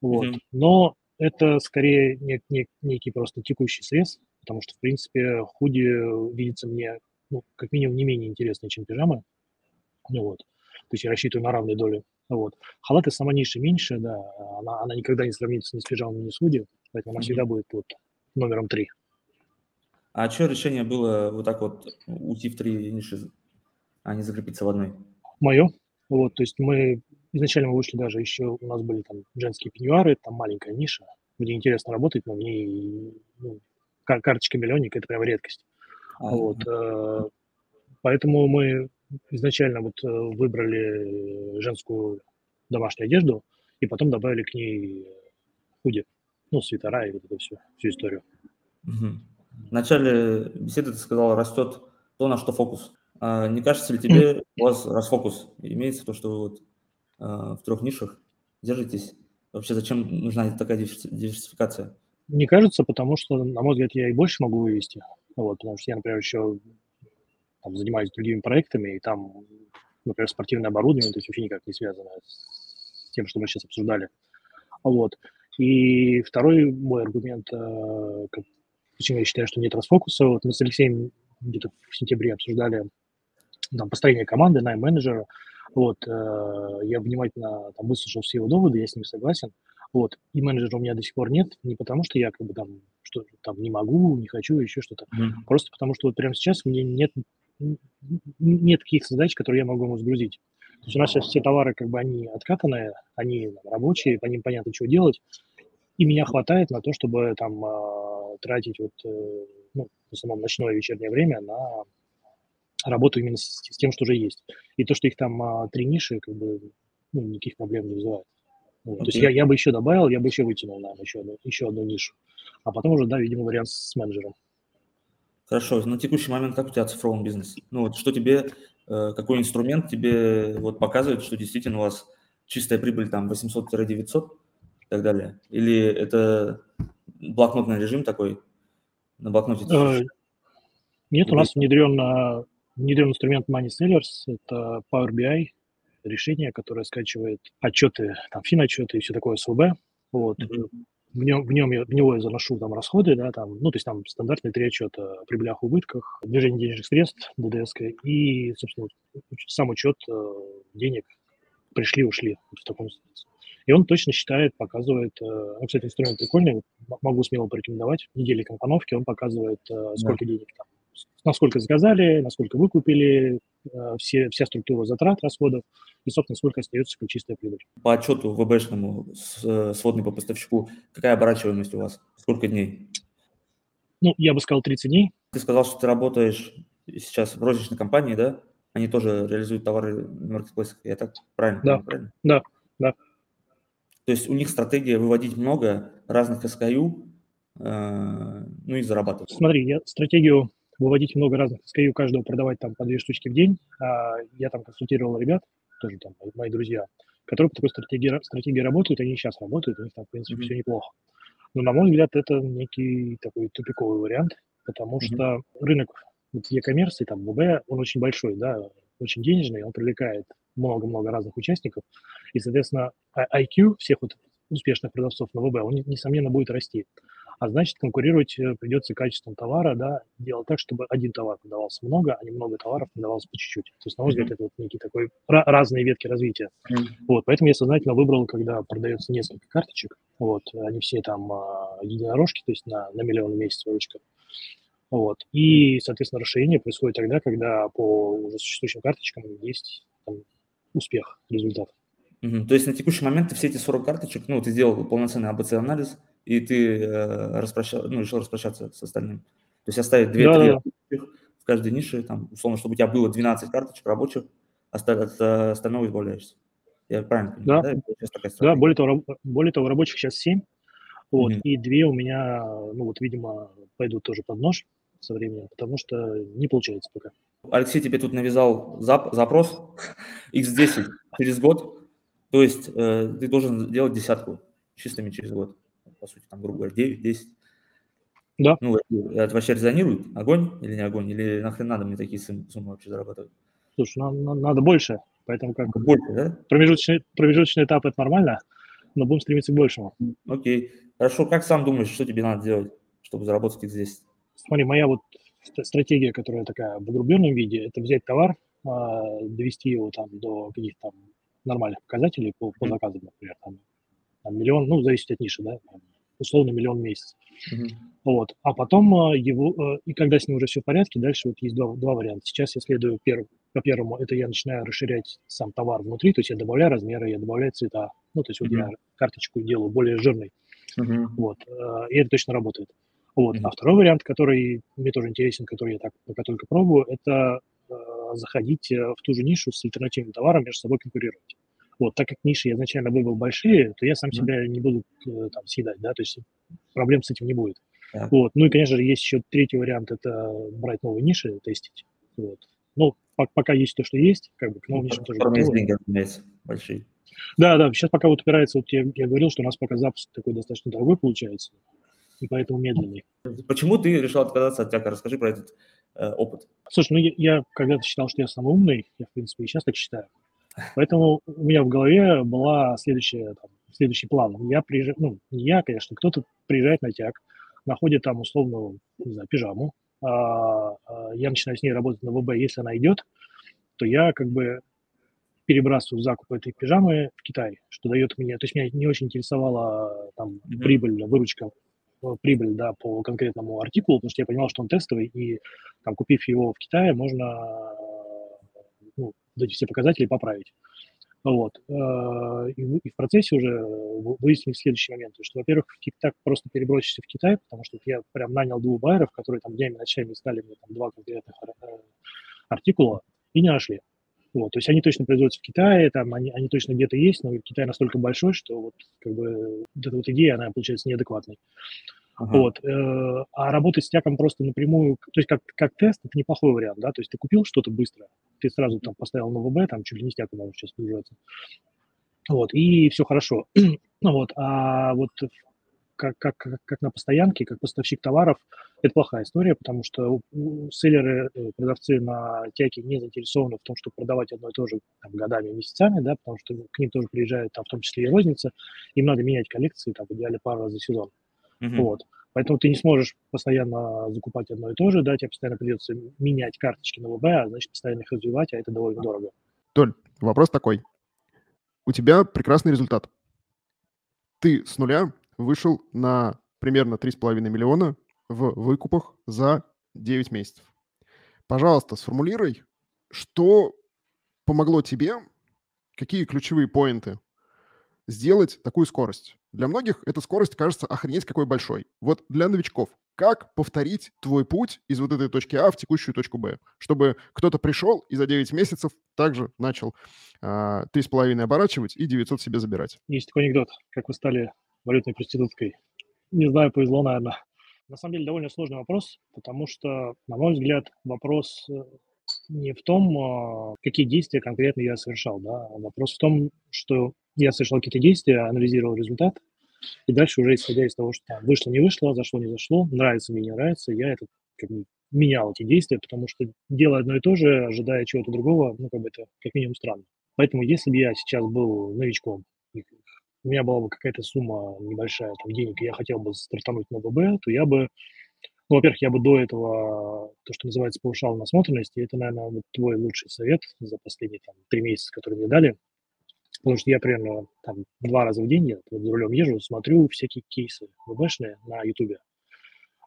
Вот. Мгм. Но это скорее не- не- некий просто текущий срез, потому что, в принципе, худи видится мне, ну, как минимум, не менее интересной, чем пижамы. Ну, вот. То есть я рассчитываю на равные доли. Вот. Халаты сама ниша меньше, да, она, она никогда не сравнится ни с пижамами, ни с худи, поэтому она Мгм. всегда будет вот номером три. А что решение было вот так вот уйти в три ниши, а не закрепиться в одной? мое. Вот, то есть мы изначально мы вышли даже еще, у нас были там женские пеньюары, там маленькая ниша, где интересно работать, но в ней ну, кар- карточка миллионник – это прям редкость. А, Вот, э, поэтому мы изначально вот э, выбрали женскую домашнюю одежду и потом добавили к ней худи, ну, свитера и вот эту всю, всю историю. Мгм. В начале беседы ты сказал, растет то, на что фокус. А не кажется ли тебе, *clears throat* у вас расфокус имеется то, что вы вот, в трех нишах держитесь? Вообще зачем нужна такая диверси- диверсификация? Не кажется, потому что, на мой взгляд, я и больше могу вывести. Вот, потому что я, например, еще там, занимаюсь другими проектами, и там, например, спортивное оборудование, то есть вообще никак не связано с тем, что мы сейчас обсуждали. Вот. И второй мой аргумент, э, почему я считаю, что нет расфокуса, вот мы с Алексеем где-то в сентябре обсуждали там, построение команды, найм менеджера. Вот, э, я внимательно там, выслушал все его доводы, я с ним согласен. Вот, и менеджера у меня до сих пор нет, не потому что я как бы там что там не могу, не хочу, еще что-то, просто потому что вот прямо сейчас мне нет нет таких задач, которые я могу ему сгрузить. То есть у нас сейчас все товары как бы они откатанные, они там, рабочие, по ним понятно, что делать, и меня хватает на то, чтобы там а, тратить вот э, ну, в основном ночное и вечернее время на работу именно с, с тем, что уже есть. И то, что их там а, три ниши, как бы ну, никаких проблем не вызывает. Вот. То есть я, я бы еще добавил, я бы еще вытянул, наверное, еще одну, еще одну нишу. А потом уже, да, видимо, вариант с менеджером. Хорошо, на текущий момент как у тебя цифровой бизнес? Ну вот что тебе, э, какой инструмент тебе вот показывает, что действительно у вас чистая прибыль там 800-900 и так далее? Или это блокнотный режим такой, на блокноте? Э? Нет, у нас внедрен, внедрен инструмент Money Sellers, это Power BI, решение, которое скачивает отчеты, там, финотчеты и все такое СВБ. Вот. Мгм. В нем, в, нем я, в него я заношу там расходы, да, там, ну, то есть там стандартные три отчета о прибылях, убытках, движение денежных средств, ДДС, и, собственно, сам учет э, денег пришли, ушли вот в таком случае. И он точно считает, показывает, э, ну, кстати, инструмент прикольный, могу смело порекомендовать, недели компоновки, он показывает, э, сколько денег там, насколько заказали, насколько выкупили, э, все, вся структура затрат, расходов, и, собственно, сколько остается как чистая прибыль. По отчету ВБшному, э, сводный по поставщику, какая оборачиваемость у вас? Сколько дней? Ну, я бы сказал 30 дней, Ты сказал, что ты работаешь сейчас в розничной компании, да? Они тоже реализуют товары на маркетплейсах. Я так правильно Да. понимаю, правильно? Да, да. То есть у них стратегия выводить много разных SKU, э, ну и зарабатывать. Смотри, я стратегию выводить много разных SKU, каждого продавать там по две штучки в день. А, я там консультировал ребят, тоже там мои, друзья, которые по такой стратегии, стратегии работают, они сейчас работают, у них там, в принципе, Мгм. все неплохо. Но, на мой взгляд, это некий такой тупиковый вариант, потому Мгм. что рынок вот e-commerce, там, ВБ, он очень большой, да, очень денежный, он привлекает много-много разных участников, и, соответственно, а- IQ всех вот успешных продавцов на ВБ, он, несомненно, будет расти. А значит, конкурировать э, придется качеством товара, да, делать так, чтобы один товар продавался много, а не много товаров продавалось по чуть-чуть. То есть, на мой взгляд, это вот некий такой ра- разные ветки развития. Вот, поэтому я сознательно выбрал, когда продается несколько карточек, вот, они все там а, единорожки, то есть на, на миллион в месяц выручка. Вот, и, соответственно, расширение происходит тогда, когда по уже существующим карточкам есть там, успех, результат. То есть на текущий момент ты все эти 40 карточек, ну, ты сделал полноценный АБЦ-анализ, и ты э, распроща- ну, решил распрощаться с остальным. То есть оставить 2-3 Да-да-да. в каждой нише, там, условно, чтобы у тебя было 12 карточек рабочих, оста- от э, остального избавляешься. Я правильно понимаю, Да. да? Да, более того, более того, рабочих сейчас 7, вот, Мгм. и две у меня, ну вот, видимо, пойдут тоже под нож со временем, потому что не получается пока. Алексей тебе тут навязал зап- запрос X10 через год, то есть э, ты должен делать десятку чистыми через год, по сути, там, грубо говоря, 9-10. Да. Ну, это вообще резонирует? Огонь или не огонь? Или нахрен надо мне такие суммы, суммы вообще зарабатывать? Слушай, нам, нам надо больше, поэтому как Больше, да? промежуточный, промежуточный этап это нормально, но будем стремиться к большему. Окей. Хорошо, как сам думаешь, что тебе надо делать, чтобы заработать X10? Смотри, моя вот ст- стратегия, которая такая в огрубленном виде, это взять товар, а, довести его там до каких-то там нормальных показателей по, по заказам, например, там, там миллион, ну, зависит от ниши, да, там, условно миллион в месяц. Мгм. Вот. А потом а, его, а, и когда с ним уже все в порядке, дальше вот есть два, два варианта. Сейчас я следую пер, по первому, это я начинаю расширять сам товар внутри, то есть я добавляю размеры, я добавляю цвета. Ну, то есть вот Мгм. я карточку делаю более жирной. Мгм. Вот. э, И это точно работает. Вот. Мгм. А второй вариант, который мне тоже интересен, который я так пока только пробую, это э, заходить э, в ту же нишу с альтернативным товаром, между собой конкурировать. Вот, так как ниши я изначально выбрал большие, то я сам себя не буду э, там съедать, да, то есть проблем с этим не будет. Так. Вот. Ну и, конечно же, есть еще третий вариант, это брать новые ниши, тестить. Вот. Ну, по- пока есть то, что есть, как бы к новым нишам тоже Которым есть готовы. деньги, разумеется, большие. Да, да, сейчас пока вот упирается, вот я, я говорил, что у нас пока запуск такой достаточно дорогой получается, и поэтому медленный. Почему ты решил отказаться от тяга? Расскажи про этот э, опыт. Слушай, ну я, я когда-то считал, что я самый умный, я, в принципе, и сейчас так считаю. Поэтому у меня в голове была следующая, там, следующий план. Я приезжаю, ну, не я, конечно, кто-то приезжает на тяг, находит там условно, не знаю, пижаму, а, а, я начинаю с ней работать на ВБ, если она идет, то я как бы перебрасываю закуп этой пижамы в Китай, что дает мне, то есть меня не очень интересовала там прибыль, выручка, прибыль, да, по конкретному артикулу, потому что я понимал, что он тестовый, и там, купив его в Китае, можно ну, вот эти все показатели поправить. Вот. Э, И в и в процессе уже вы- выяснили следующий момент, что, во-первых, так просто перебросишься в Китай, потому что я прям нанял двух байеров, которые там днями, ночами искали мне там два конкретных э, артикула и не нашли. Вот, то есть они точно производятся в Китае, там они, они точно где-то есть, но Китай настолько большой, что вот как бы вот эта вот идея, она получается неадекватной. Ага. Вот. э, А работать с тяком просто напрямую, то есть как, как тест, это неплохой вариант, да, то есть ты купил что-то быстро, ты сразу там поставил на ВБ, там чуть ли не с тяком можешь сейчас погружаться. Вот, и все хорошо. *clears throat* ну вот, а вот как, как, как, на постоянке, как поставщик товаров, это плохая история, потому что селлеры, э, продавцы на тяке не заинтересованы в том, чтобы продавать одно и то же там, годами, месяцами, да, потому что к ним тоже приезжают, там, в том числе и розница, им надо менять коллекции, там, в идеале пару раз за сезон. Мгм. Вот. Поэтому ты не сможешь постоянно закупать одно и то же, да, тебе постоянно придется менять карточки на ВБ, а значит, постоянно их развивать, а это довольно дорого. Толь, вопрос такой. У тебя прекрасный результат. Ты с нуля вышел на примерно 3,5 миллиона в выкупах за 9 месяцев. Пожалуйста, сформулируй, что помогло тебе, какие ключевые поинты сделать такую скорость. Для многих эта скорость кажется охренеть какой большой. Вот для новичков, как повторить твой путь из вот этой точки А в текущую точку Б, чтобы кто-то пришел и за 9 месяцев также начал а, 3,5 оборачивать и 900 себе забирать. Есть такой анекдот, как вы стали валютной проституткой. Не знаю, повезло, наверное. На самом деле довольно сложный вопрос, потому что, на мой взгляд, вопрос э, не в том, а, какие действия конкретно я совершал, да, а вопрос в том, что я совершал какие-то действия, анализировал результат, и дальше уже исходя из того, что вышло, не вышло, зашло, не зашло, нравится мне, не нравится, я это как бы менял эти действия, потому что делая одно и то же, ожидая чего-то другого, ну, как бы это как минимум странно. Поэтому если бы я сейчас был новичком, у меня была бы какая-то сумма небольшая там, денег, и я хотел бы стартануть на ББ, то я бы, ну, во-первых, я бы до этого, то, что называется, повышал насмотренность, и это, наверное, вот твой лучший совет за последние там, три месяца, которые мне дали, потому что я примерно там два раза в день, я вот, за рулем езжу, смотрю всякие кейсы ВБшные на Ютубе,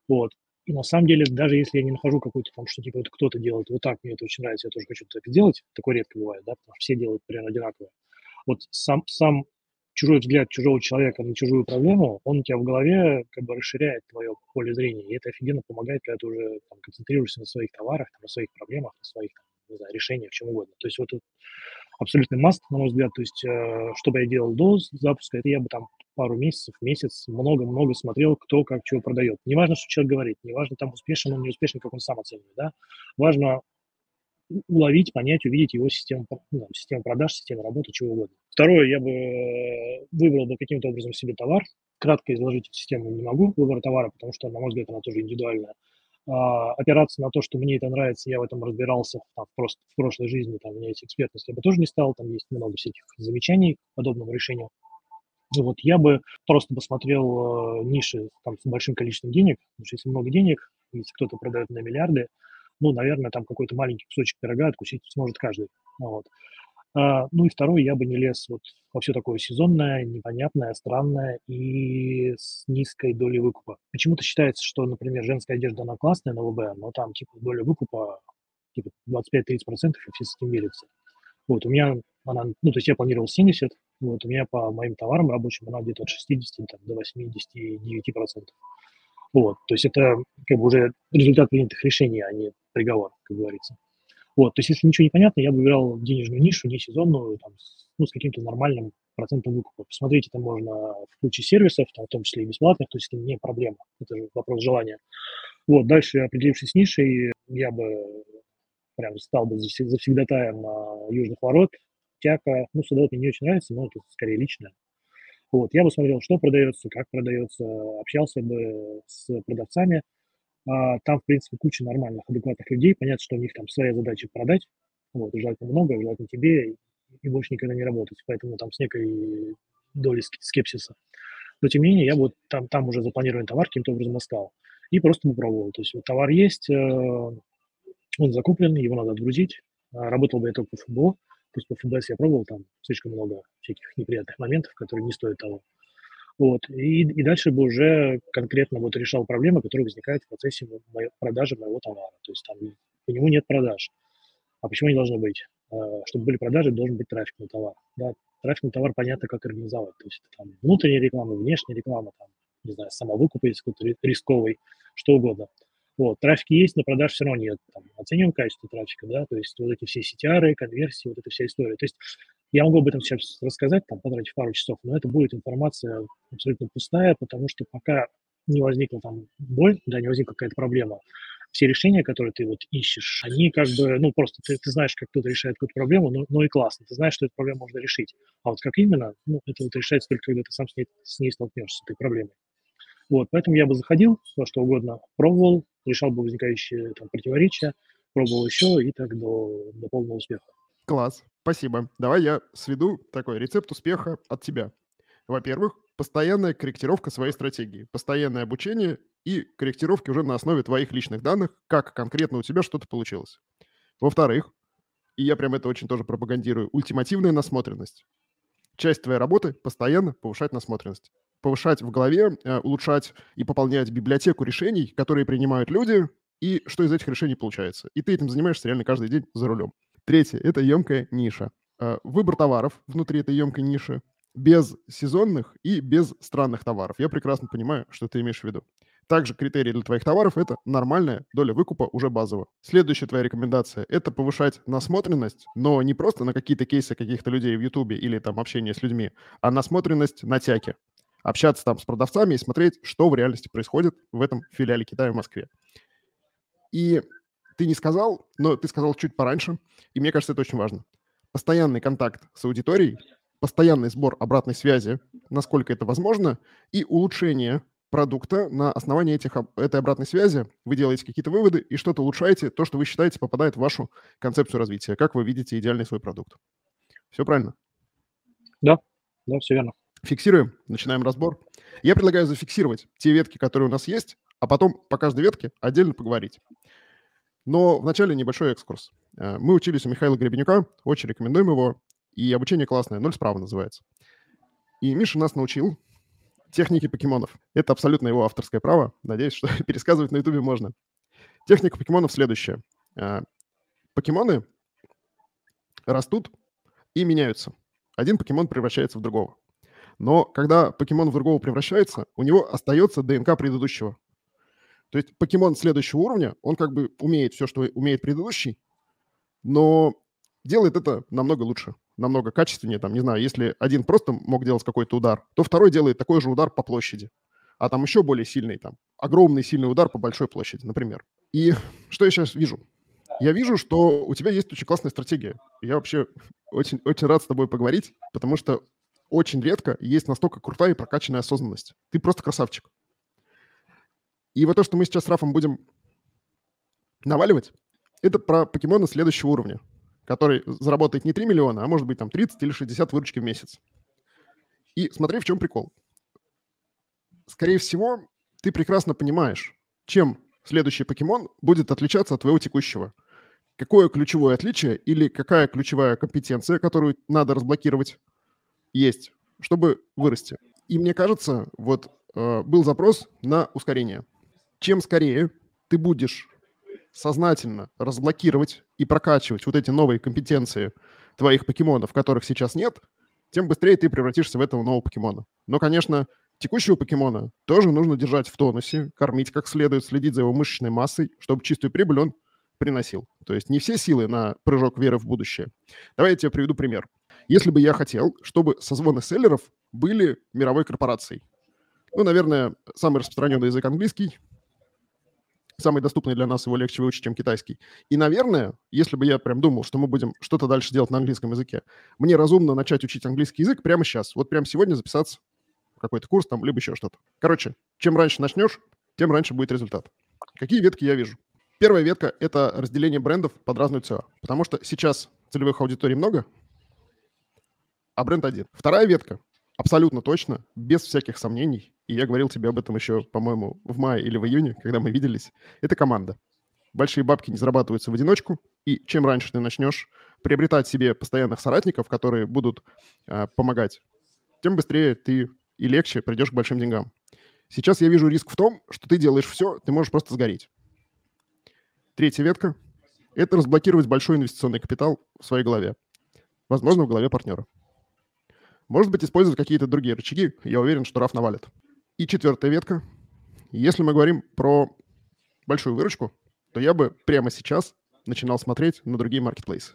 вот, и на самом деле, даже если я не нахожу какой-то там, что типа вот кто-то делает вот так, мне это очень нравится, я тоже хочу так сделать, такое редко бывает, да, потому что все делают примерно одинаково. Вот сам, сам чужой взгляд чужого человека на чужую проблему, он у тебя в голове как бы расширяет твое поле зрения, и это офигенно помогает, когда ты уже там, концентрируешься на своих товарах, там, на своих проблемах, на своих там, не знаю, решениях, чем угодно. То есть вот абсолютный маст, на мой взгляд. То есть э, что бы я делал до запуска, это я бы там пару месяцев, месяц много-много смотрел, кто как чего продает. Не важно, что человек говорит, не важно, там успешен он, не успешен, как он сам оценивает, да. Важно уловить, понять, увидеть его систему, ну, систему продаж, систему работы, чего угодно. Второе, я бы э, выбрал бы каким-то образом себе товар. Кратко изложить эту систему не могу, выбор товара, потому что, на мой взгляд, она тоже индивидуальная. А, опираться на то, что мне это нравится, я в этом разбирался там, просто в прошлой жизни, там, у меня есть экспертность, я бы тоже не стал, там есть много всяких замечаний к подобному решению. Ну, вот я бы просто посмотрел э, ниши там, с большим количеством денег, потому что если много денег, если кто-то продает на миллиарды, ну, наверное, там какой-то маленький кусочек пирога откусить сможет каждый. Вот. А, ну и второй, я бы не лез вот во все такое сезонное, непонятное, странное и с низкой долей выкупа. Почему-то считается, что, например, женская одежда, она классная на ВБ, но там типа доля выкупа типа 25-30%, и все с этим мирятся. Вот, у меня она, ну, то есть я планировал 70, вот, у меня по моим товарам рабочим она где-то от 60 там, до 89%. Вот, то есть это как бы уже результат принятых решений, а не приговор, как говорится. Вот, то есть если ничего не понятно, я бы выбирал денежную нишу, не сезонную, там, ну, с каким-то нормальным процентом выкупа. Посмотреть это можно в куче сервисов, там, в том числе и бесплатных, то есть это не проблема, это же вопрос желания. Вот, дальше, определившись с нишей, я бы прям стал бы завсегдатаем южных ворот, тяка, ну, судовод мне не очень нравится, но это скорее личное. Вот, я бы смотрел, что продается, как продается, общался бы с продавцами, а, там, в принципе, куча нормальных, адекватных людей. Понятно, что у них там своя задача продать. Вот, желательно много, желательно тебе, и больше никогда не работать. Поэтому там с некой долей скепсиса. Но, тем не менее, я вот там, там уже запланированный товар каким-то образом искал. И просто попробовал. То есть вот товар есть, э, он закуплен, его надо отгрузить. А, работал бы я только по ФБО. То есть по ФБС я пробовал, там слишком много всяких неприятных моментов, которые не стоят того. Вот. И, и дальше бы уже конкретно вот решал проблемы, которые возникают в процессе моей, продажи моего товара. То есть там по нему нет продаж. А почему они должны быть? А, чтобы были продажи, должен быть трафик на товар. Да? Трафик на товар понятно, как организовать. То есть там внутренняя реклама, внешняя реклама, там, не знаю, самовыкуп есть какой-то рисковый, что угодно. Вот, трафик есть, но продаж все равно нет. Там, оцениваем качество трафика, да, то есть вот эти все CTR, конверсии, вот эта вся история. То есть я могу об этом сейчас рассказать, там, потратив пару часов, но это будет информация абсолютно пустая, потому что пока не возникла там боль, да, не возникла какая-то проблема, все решения, которые ты вот ищешь, они как бы, ну, просто ты, ты знаешь, как кто-то решает какую-то проблему, ну, ну и классно, ты знаешь, что эту проблему можно решить. А вот как именно, ну, это вот решается только, когда ты сам с ней, с ней столкнешься, с этой проблемой. Вот, поэтому я бы заходил во что угодно, пробовал, решал бы возникающие там противоречия, пробовал еще и так до, до полного успеха. Класс, спасибо. Давай я сведу такой рецепт успеха от тебя. Во-первых, постоянная корректировка своей стратегии, постоянное обучение и корректировки уже на основе твоих личных данных, как конкретно у тебя что-то получилось. Во-вторых, и я прям это очень тоже пропагандирую, ультимативная насмотренность. Часть твоей работы – постоянно повышать насмотренность. Повышать в голове, э, улучшать и пополнять библиотеку решений, которые принимают люди, и что из этих решений получается. И ты этим занимаешься реально каждый день за рулем. Третье – это емкая ниша. Э, выбор товаров внутри этой емкой ниши без сезонных и без странных товаров. Я прекрасно понимаю, что ты имеешь в виду. Также критерий для твоих товаров – это нормальная доля выкупа уже базово. Следующая твоя рекомендация – это повышать насмотренность, но не просто на какие-то кейсы каких-то людей в Ютубе или там общение с людьми, а насмотренность на тяке. Общаться там с продавцами и смотреть, что в реальности происходит в этом филиале Китая в Москве. И ты не сказал, но ты сказал чуть пораньше, и мне кажется, это очень важно. Постоянный контакт с аудиторией, постоянный сбор обратной связи, насколько это возможно, и улучшение продукта на основании этих, этой обратной связи вы делаете какие-то выводы и что-то улучшаете, то, что вы считаете попадает в вашу концепцию развития, как вы видите идеальный свой продукт. Все правильно? Да, да, все верно. Фиксируем, начинаем разбор. Я предлагаю зафиксировать те ветки, которые у нас есть, а потом по каждой ветке отдельно поговорить. Но вначале небольшой экскурс. Э, мы учились у Михаила Гребенюка, очень рекомендуем его, и обучение классное, ноль справа называется. И Миша нас научил техники покемонов. Это абсолютно его авторское право. Надеюсь, что *laughs* пересказывать на ютубе можно. Техника покемонов следующая. Э, покемоны растут и меняются. Один покемон превращается в другого. Но когда покемон в другого превращается, у него остается ДНК предыдущего. То есть покемон следующего уровня, он как бы умеет все, что умеет предыдущий, но делает это намного лучше, намного качественнее. Там, не знаю, если один просто мог делать какой-то удар, то второй делает такой же удар по площади. А там еще более сильный, там, огромный сильный удар по большой площади, например. И что я сейчас вижу? Я вижу, что у тебя есть очень классная стратегия. Я вообще очень, очень рад с тобой поговорить, потому что очень редко есть настолько крутая и прокачанная осознанность. Ты просто красавчик. И вот то, что мы сейчас с Рафом будем наваливать, это про покемона следующего уровня, который заработает не 3 миллиона, а может быть там 30 или 60 выручки в месяц. И смотри, в чем прикол. Скорее всего, ты прекрасно понимаешь, чем следующий покемон будет отличаться от твоего текущего. Какое ключевое отличие или какая ключевая компетенция, которую надо разблокировать, есть, чтобы вырасти. И мне кажется, вот э, был запрос на ускорение чем скорее ты будешь сознательно разблокировать и прокачивать вот эти новые компетенции твоих покемонов, которых сейчас нет, тем быстрее ты превратишься в этого нового покемона. Но, конечно, текущего покемона тоже нужно держать в тонусе, кормить как следует, следить за его мышечной массой, чтобы чистую прибыль он приносил. То есть не все силы на прыжок веры в будущее. Давай я тебе приведу пример. Если бы я хотел, чтобы созвоны селлеров были мировой корпорацией, ну, наверное, самый распространенный язык английский, самый доступный для нас, его легче выучить, чем китайский. И, наверное, если бы я прям думал, что мы будем что-то дальше делать на английском языке, мне разумно начать учить английский язык прямо сейчас. Вот прямо сегодня записаться в какой-то курс там, либо еще что-то. Короче, чем раньше начнешь, тем раньше будет результат. Какие ветки я вижу? Первая ветка – это разделение брендов под разную ЦА, потому что сейчас целевых аудиторий много, а бренд один. Вторая ветка – абсолютно точно, без всяких сомнений, и я говорил тебе об этом еще, по-моему, в мае или в июне, когда мы виделись, это команда. Большие бабки не зарабатываются в одиночку, и чем раньше ты начнешь приобретать себе постоянных соратников, которые будут э, помогать, тем быстрее ты и легче придешь к большим деньгам. Сейчас я вижу риск в том, что ты делаешь все, ты можешь просто сгореть. Третья ветка – это разблокировать большой инвестиционный капитал в своей голове. Возможно, в голове партнера. Может быть, использовать какие-то другие рычаги. Я уверен, что Раф навалит. И четвертая ветка. Если мы говорим про большую выручку, то я бы прямо сейчас начинал смотреть на другие маркетплейсы.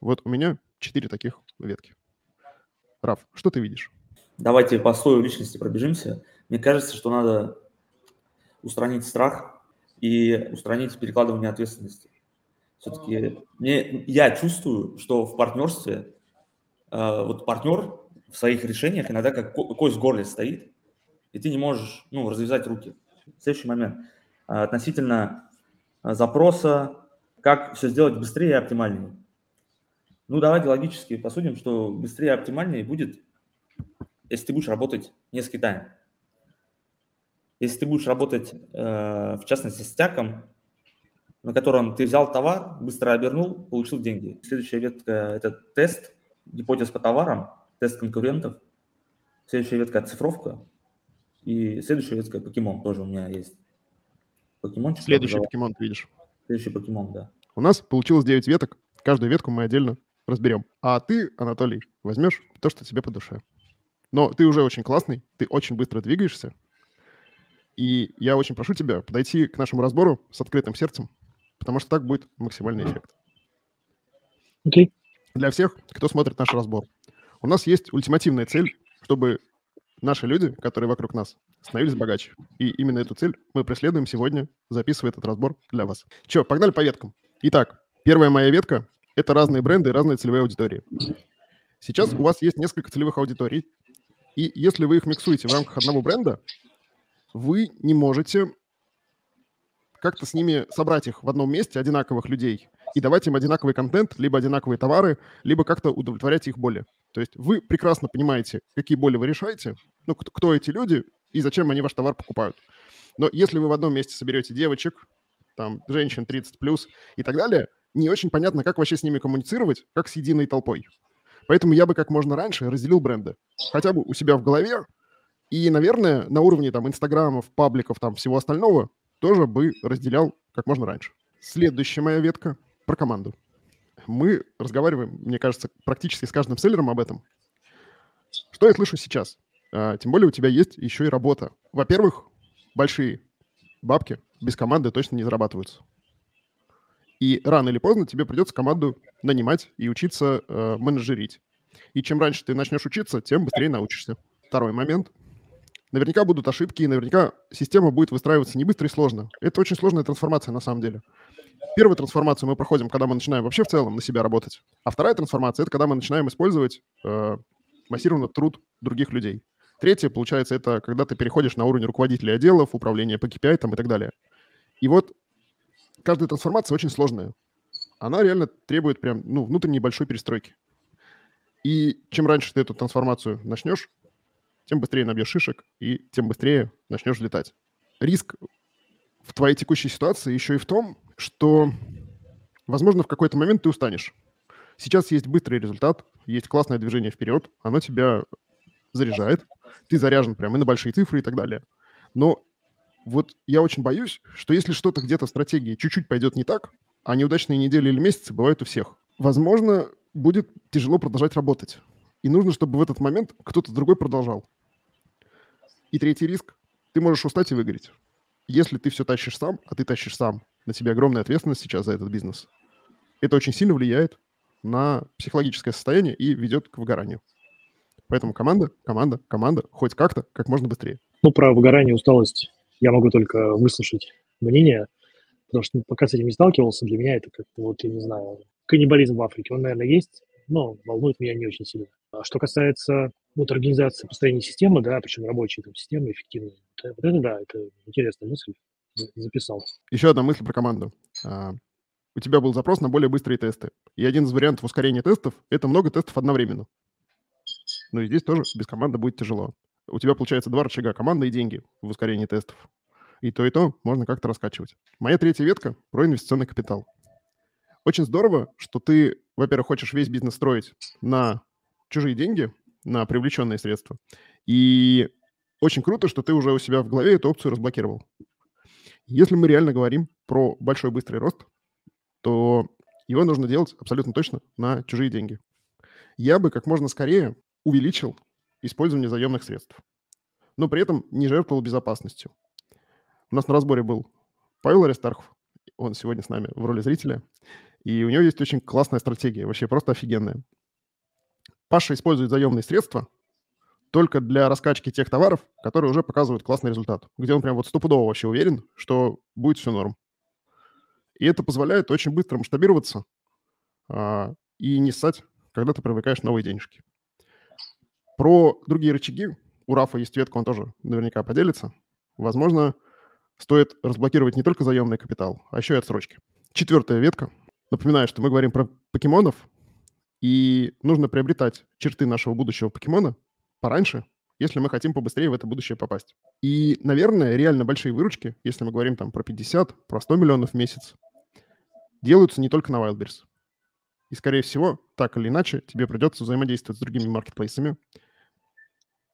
Вот у меня четыре таких ветки. Раф, что ты видишь? Давайте по слою личности пробежимся. Мне кажется, что надо устранить страх и устранить перекладывание ответственности. Все-таки мне, я чувствую, что в партнерстве вот партнер в своих решениях иногда как кость в горле стоит, и ты не можешь ну, развязать руки. Следующий момент. А, относительно а, запроса, как все сделать быстрее и оптимальнее. Ну, давайте логически посудим, что быстрее и оптимальнее будет, если ты будешь работать не с Китаем. Если ты будешь работать, э, в частности, с тяком, на котором ты взял товар, быстро обернул, получил деньги. Следующая ветка – это тест, гипотез по товарам, тест конкурентов. Следующая ветка – оцифровка, и следующая ветка покемон тоже у меня есть. Покемончик. Следующий покемон ты видишь. Следующий покемон, да. У нас получилось 9 веток. Каждую ветку мы отдельно разберем. А ты, Анатолий, возьмешь то, что тебе по душе. Но ты уже очень классный, ты очень быстро двигаешься. И я очень прошу тебя подойти к нашему разбору с открытым сердцем, потому что так будет максимальный эффект. Окей. Okay. Для всех, кто смотрит наш разбор. У нас есть ультимативная цель, чтобы наши люди, которые вокруг нас, становились богаче. И именно эту цель мы преследуем сегодня, записывая этот разбор для вас. Че, погнали по веткам. Итак, первая моя ветка – это разные бренды и разные целевые аудитории. Сейчас у вас есть несколько целевых аудиторий, и если вы их миксуете в рамках одного бренда, вы не можете как-то с ними собрать их в одном месте, одинаковых людей, и давать им одинаковый контент, либо одинаковые товары, либо как-то удовлетворять их боли. То есть вы прекрасно понимаете, какие боли вы решаете, ну, кто, кто эти люди и зачем они ваш товар покупают. Но если вы в одном месте соберете девочек, там, женщин 30 плюс и так далее, не очень понятно, как вообще с ними коммуницировать, как с единой толпой. Поэтому я бы как можно раньше разделил бренды. Хотя бы у себя в голове. И, наверное, на уровне там инстаграмов, пабликов, там всего остального тоже бы разделял как можно раньше. Следующая моя ветка про команду. Мы разговариваем, мне кажется, практически с каждым селлером об этом. Что я слышу сейчас? А, тем более у тебя есть еще и работа. Во-первых, большие бабки без команды точно не зарабатываются. И рано или поздно тебе придется команду нанимать и учиться э, менеджерить. И чем раньше ты начнешь учиться, тем быстрее научишься. Второй момент. Наверняка будут ошибки, и наверняка система будет выстраиваться не быстро и сложно. Это очень сложная трансформация на самом деле. Первую трансформацию мы проходим, когда мы начинаем вообще в целом на себя работать. А вторая трансформация – это когда мы начинаем использовать э, массированно труд других людей. Третье, получается, это когда ты переходишь на уровень руководителей отделов, управления по KPI там, и так далее. И вот каждая трансформация очень сложная. Она реально требует прям ну, внутренней большой перестройки. И чем раньше ты эту трансформацию начнешь, тем быстрее набьешь шишек и тем быстрее начнешь летать. Риск в твоей текущей ситуации еще и в том, что, возможно, в какой-то момент ты устанешь. Сейчас есть быстрый результат, есть классное движение вперед, оно тебя заряжает, ты заряжен прямо и на большие цифры и так далее. Но вот я очень боюсь, что если что-то где-то в стратегии чуть-чуть пойдет не так, а неудачные недели или месяцы бывают у всех, возможно, будет тяжело продолжать работать. И нужно, чтобы в этот момент кто-то другой продолжал. И третий риск. Ты можешь устать и выгореть. Если ты все тащишь сам, а ты тащишь сам, на тебе огромная ответственность сейчас за этот бизнес, это очень сильно влияет на психологическое состояние и ведет к выгоранию. Поэтому команда, команда, команда, хоть как-то, как можно быстрее. Ну, про выгорание, усталость я могу только выслушать мнение, потому что пока с этим не сталкивался, для меня это как-то вот, я не знаю, каннибализм в Африке, он, наверное, есть, но волнует меня не очень сильно. А что касается вот, организации построения системы, да, причем рабочей там, системы, эффективной, вот это да, это интересная мысль, записал. Еще одна мысль про команду. А, у тебя был запрос на более быстрые тесты. И один из вариантов ускорения тестов – это много тестов одновременно. Но и здесь тоже без команды будет тяжело у тебя получается два рычага – команда и деньги в ускорении тестов. И то, и то можно как-то раскачивать. Моя третья ветка – про инвестиционный капитал. Очень здорово, что ты, во-первых, хочешь весь бизнес строить на чужие деньги, на привлеченные средства. И очень круто, что ты уже у себя в голове эту опцию разблокировал. Если мы реально говорим про большой быстрый рост, то его нужно делать абсолютно точно на чужие деньги. Я бы как можно скорее увеличил использование заемных средств. Но при этом не жертвовал безопасностью. У нас на разборе был Павел Аристархов, он сегодня с нами в роли зрителя, и у него есть очень классная стратегия, вообще просто офигенная. Паша использует заемные средства только для раскачки тех товаров, которые уже показывают классный результат, где он прям вот стопудово вообще уверен, что будет все норм. И это позволяет очень быстро масштабироваться а, и не ссать, когда ты привлекаешь новые денежки. Про другие рычаги у Рафа есть ветка, он тоже наверняка поделится. Возможно, стоит разблокировать не только заемный капитал, а еще и отсрочки. Четвертая ветка. Напоминаю, что мы говорим про покемонов, и нужно приобретать черты нашего будущего покемона пораньше, если мы хотим побыстрее в это будущее попасть. И, наверное, реально большие выручки, если мы говорим там про 50, про 100 миллионов в месяц, делаются не только на Wildberries. И, скорее всего, так или иначе, тебе придется взаимодействовать с другими маркетплейсами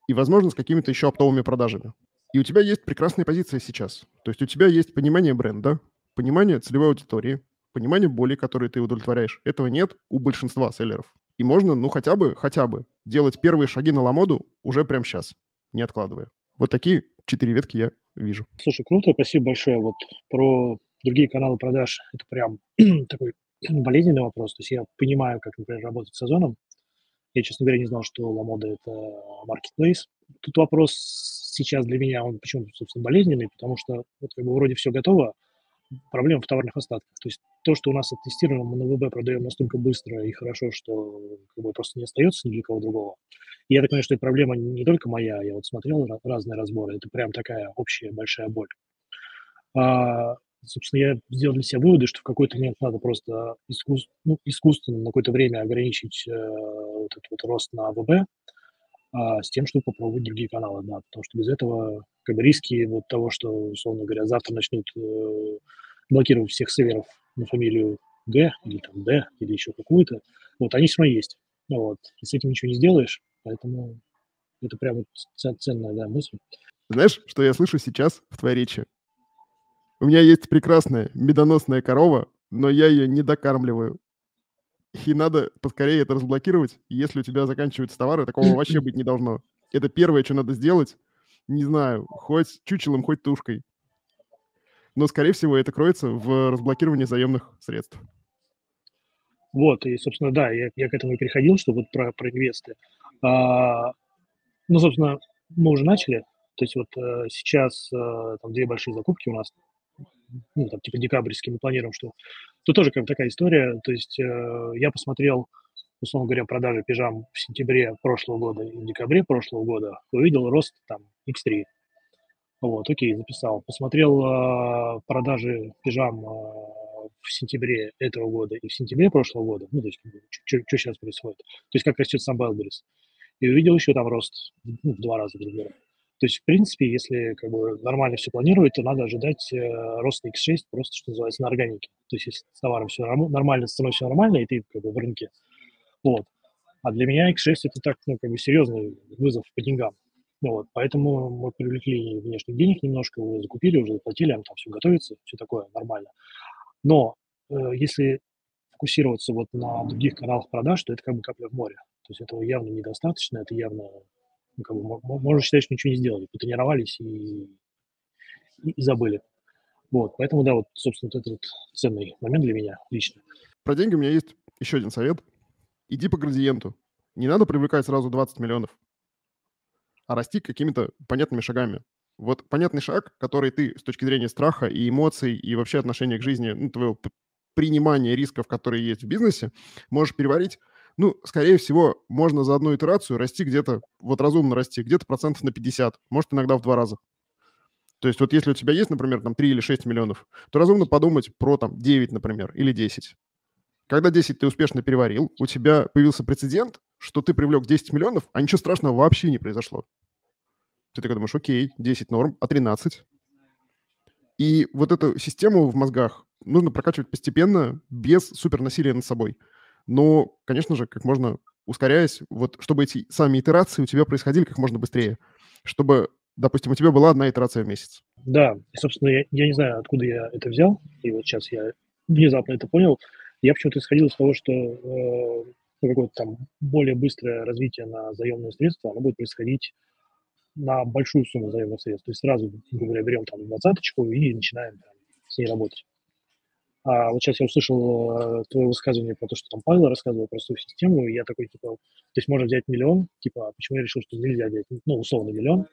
и, возможно, с какими-то еще оптовыми продажами. И у тебя есть прекрасная позиция сейчас. То есть у тебя есть понимание бренда, понимание целевой аудитории, понимание боли, которые ты удовлетворяешь. Этого нет у большинства селлеров. И можно, ну, хотя бы, хотя бы делать первые шаги на ламоду уже прямо сейчас, не откладывая. Вот такие четыре ветки я вижу. Слушай, круто, спасибо большое. Вот про другие каналы продаж, это прям *clears throat* такой болезненный вопрос. То есть я понимаю, как, например, работать с сезоном. Я, честно говоря, не знал, что Ламода – это marketplace. Тут вопрос сейчас для меня, он почему, собственно, болезненный, потому что вот как бы вроде все готово, проблема в товарных остатках. То есть то, что у нас оттестировано, мы на ВБ продаем настолько быстро и хорошо, что как бы просто не остается ни кого другого. И я так понимаю, что эта проблема не только моя, я вот смотрел разные разборы, это прям такая общая большая боль. А, собственно, я сделал для себя выводы, что в какой-то момент надо просто искус, ну, искусственно на какое-то время ограничить э, вот этот вот рост на ВБ, а, с тем, чтобы попробовать другие каналы, да, потому что без этого как бы риски вот того, что, условно говоря, завтра начнут э, блокировать всех серверов на фамилию Г или там Д или еще какую-то, вот они все равно есть. Вот. И с этим ничего не сделаешь, поэтому это прям ценная да, мысль. Знаешь, что я слышу сейчас в твоей речи? У меня есть прекрасная медоносная корова, но я ее не докармливаю. И надо поскорее это разблокировать. Если у тебя заканчиваются товары, такого *laughs* вообще быть не должно. Это первое, что надо сделать. Не знаю, хоть чучелом, хоть тушкой. Но, скорее всего, это кроется в разблокировании заемных средств. Вот, и, собственно, да, я, я к этому и переходил, что вот про, про инвесты. А, ну, собственно, мы уже начали. То есть вот э, сейчас э, там две большие закупки у нас ну, там, типа декабрьские мы планируем, что тут тоже как бы такая история. То есть э, я посмотрел, условно говоря, продажи пижам в сентябре прошлого года и в декабре прошлого года, увидел рост там X3. Вот, окей, записал. Посмотрел э, продажи пижам э, в сентябре этого года и в сентябре прошлого года, ну, то есть, что сейчас происходит, то есть, как растет сам Wildberries. И увидел еще там рост ну, в два раза, говоря. То есть, в принципе, если как бы нормально все планировать, то надо ожидать э, роста X6 просто, что называется, на органике. То есть, если с товаром все нормально, с ценой все нормально, и ты как бы в рынке. Вот. А для меня X6 это так, ну, как бы серьезный вызов по деньгам. Ну, вот, поэтому мы привлекли внешних денег немножко, уже закупили, уже заплатили, там все готовится, все такое нормально. Но э, если фокусироваться вот на других каналах продаж, то это как бы капля в море. То есть этого явно недостаточно, это явно как бы, можно считать, что ничего не сделали, потренировались и, и, и забыли. Вот, поэтому, да, вот, собственно, вот это вот ценный момент для меня лично. Про деньги у меня есть еще один совет. Иди по градиенту. Не надо привлекать сразу 20 миллионов, а расти какими-то понятными шагами. Вот понятный шаг, который ты с точки зрения страха и эмоций и вообще отношения к жизни, ну, твоего принимания рисков, которые есть в бизнесе, можешь переварить ну, скорее всего, можно за одну итерацию расти где-то, вот разумно расти, где-то процентов на 50, может, иногда в два раза. То есть вот если у тебя есть, например, там 3 или 6 миллионов, то разумно подумать про там 9, например, или 10. Когда 10 ты успешно переварил, у тебя появился прецедент, что ты привлек 10 миллионов, а ничего страшного вообще не произошло. Ты такой думаешь, окей, 10 норм, а 13? И вот эту систему в мозгах нужно прокачивать постепенно, без супернасилия над собой но, конечно же, как можно ускоряясь, вот чтобы эти сами итерации у тебя происходили как можно быстрее, чтобы, допустим, у тебя была одна итерация в месяц. Да, и, собственно, я, я не знаю, откуда я это взял, и вот сейчас я внезапно это понял. Я почему-то исходил из того, что э, ну, какое-то там более быстрое развитие на заемные средства, оно будет происходить на большую сумму заемных средств. То есть сразу, грубо говоря, берем там двадцаточку и начинаем там, с ней работать. А вот сейчас я услышал э, твое высказывание про то, что там Павел рассказывал про свою систему, и я такой, типа, то есть можно взять миллион, типа, а почему я решил, что нельзя взять, ну, условно, миллион,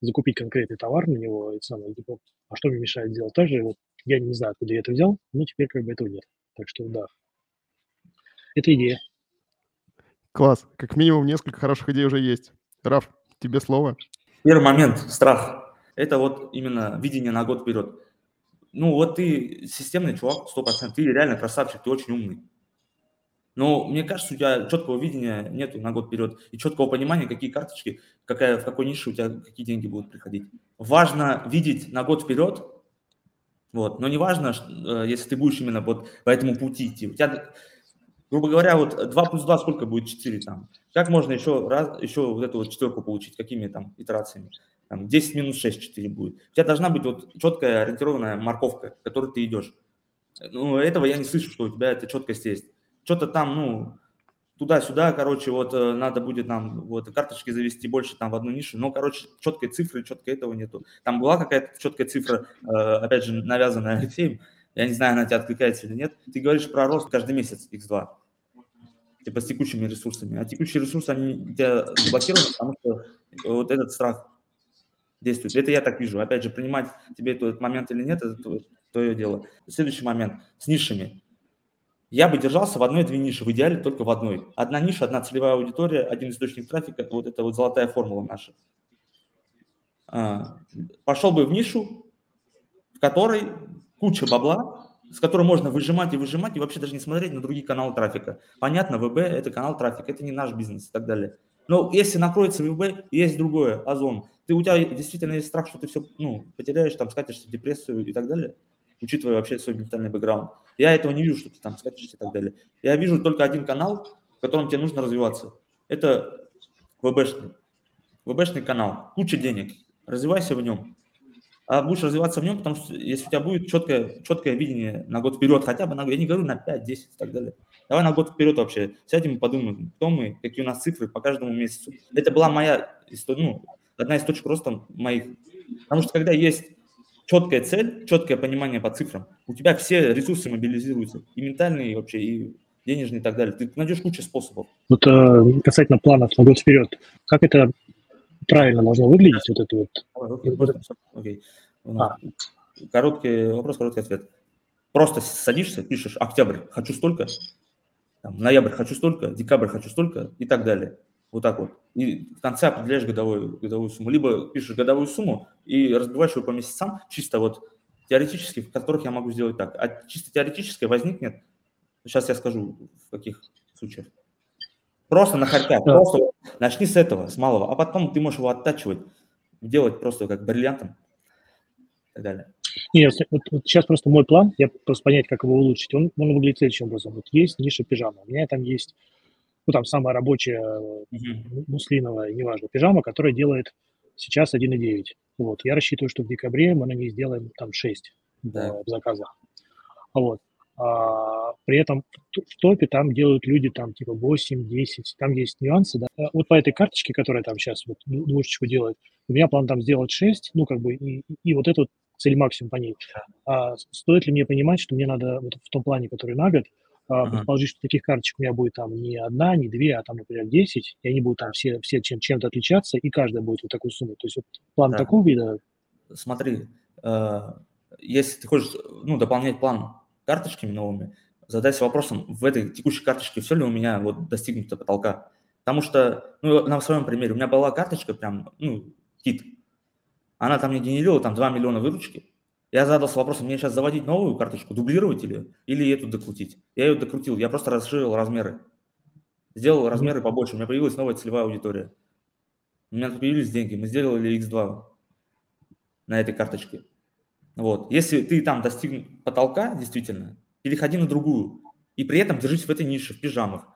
закупить конкретный товар на него, и самое, типа, а что мне мешает сделать так же, вот я не знаю, откуда я это взял, но теперь как бы этого нет. Так что да, это идея. Класс. Как минимум несколько хороших идей уже есть. Раф, тебе слово. Первый момент – страх. Это вот именно видение на год вперед ну вот ты системный чувак, 100%, ты реально красавчик, ты очень умный. Но мне кажется, у тебя четкого видения нету на год вперед и четкого понимания, какие карточки, какая, в какой нише у тебя какие деньги будут приходить. Важно видеть на год вперед, вот, но не важно, э, если ты будешь именно вот по этому пути идти. У тебя, грубо говоря, вот 2 плюс 2 сколько будет 4 там? Как можно еще, раз, еще вот эту вот четверку получить? Какими там итерациями? Там, 10 минус 6, 4 будет. У тебя должна быть вот четкая ориентированная морковка, к которой ты идешь. Ну, этого я не слышу, что у тебя эта четкость есть. Что-то там, ну, туда-сюда, короче, вот э, надо будет нам вот карточки завести больше там в одну нишу, но, короче, четкой цифры, четко этого нету. Там была какая-то четкая цифра, э, опять же, навязанная Алексеем, я не знаю, она тебя откликается или нет. Ты говоришь про рост каждый месяц X2. типа с текущими ресурсами. А текущие ресурсы, они тебя заблокированы, потому что вот этот страх действует. Это я так вижу. Опять же, принимать тебе этот момент или нет, это твое дело. Следующий момент с нишами. Я бы держался в одной-две ниши, в идеале только в одной. Одна ниша, одна целевая аудитория, один источник трафика, вот это вот золотая формула наша. А, пошел бы в нишу, в которой куча бабла, с которой можно выжимать и выжимать, и вообще даже не смотреть на другие каналы трафика. Понятно, ВБ – это канал трафика, это не наш бизнес и так далее. Но если накроется ВБ, есть другое, Озон. Ты, у тебя действительно есть страх, что ты все ну, потеряешь, там, скатишься в депрессию и так далее, учитывая вообще свой ментальный бэкграунд. Я этого не вижу, что ты там скатишься и так далее. Я вижу только один канал, в котором тебе нужно развиваться. Это ВБшный. ВБшный канал. Куча денег. Развивайся в нем. А будешь развиваться в нем, потому что если у тебя будет четкое, четкое видение на год вперед, хотя бы на я не говорю на 5, 10 и так далее. Давай на год вперед вообще сядем и подумаем, кто мы, какие у нас цифры по каждому месяцу. Это была моя ну, одна из точек роста моих. Потому что когда есть четкая цель, четкое понимание по цифрам, у тебя все ресурсы мобилизируются, и ментальные, и вообще, и денежные и так далее. Ты найдешь кучу способов. Вот э, касательно планов на год вперед, как это правильно должно выглядеть, вот это вот? Окей. Okay. А. Короткий вопрос, короткий ответ. Просто садишься, пишешь октябрь, хочу столько, там, ноябрь хочу столько, декабрь хочу столько и так далее. Вот так вот. И в конце определяешь годовую, годовую сумму. Либо пишешь годовую сумму и разбиваешь ее по месяцам, чисто вот теоретически, в которых я могу сделать так. А чисто теоретически возникнет, сейчас я скажу, в каких случаях. Просто на харька, просто начни с этого, с малого, а потом ты можешь его оттачивать, делать просто как бриллиантом и так далее. Нет, вот, вот сейчас просто мой план, я просто понять, как его улучшить, он, он выглядит следующим образом. Вот есть ниша пижама, у меня там есть ну, там самая рабочая mm-hmm. муслиновая, неважно, пижама, которая делает сейчас 1,9. Вот, я рассчитываю, что в декабре мы на ней сделаем там 6 да. в заказах. Вот. А, при этом в топе там делают люди там типа 8, 10, там есть нюансы, да. А вот по этой карточке, которая там сейчас вот двушечку делает, у меня план там сделать 6, ну как бы, и, и вот эту цель максимум по ней. А стоит ли мне понимать, что мне надо вот в том плане, который на год, Uh-huh. Предположить, что таких карточек у меня будет там не одна, не две, а там, например, 10, и они будут там все, все чем, чем-то отличаться, и каждая будет вот такую сумму. То есть вот план да. такого вида. Смотри, э, если ты хочешь ну, дополнять план карточками новыми, задайся вопросом, в этой текущей карточке все ли у меня вот достигнуто потолка. Потому что, ну, на своем примере, у меня была карточка прям, ну, кит. Она там мне генерировала там 2 миллиона выручки, я задался вопросом, мне сейчас заводить новую карточку, дублировать или, или эту докрутить. Я ее докрутил, я просто расширил размеры. Сделал размеры побольше, у меня появилась новая целевая аудитория. У меня появились деньги, мы сделали X2 на этой карточке. Вот. Если ты там достиг потолка, действительно, переходи на другую. И при этом держись в этой нише, в пижамах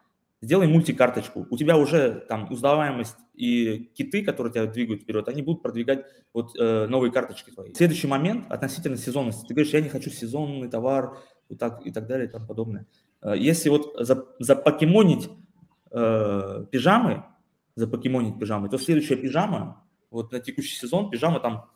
сделай мультикарточку. У тебя уже там узнаваемость и киты, которые тебя двигают вперед, они будут продвигать вот э, новые карточки твои. Следующий момент относительно сезонности. Ты говоришь, я не хочу сезонный товар и так, и так далее и тому подобное. Э, если вот за, запокемонить э, пижамы, запокемонить пижамы, то следующая пижама, вот на текущий сезон пижама там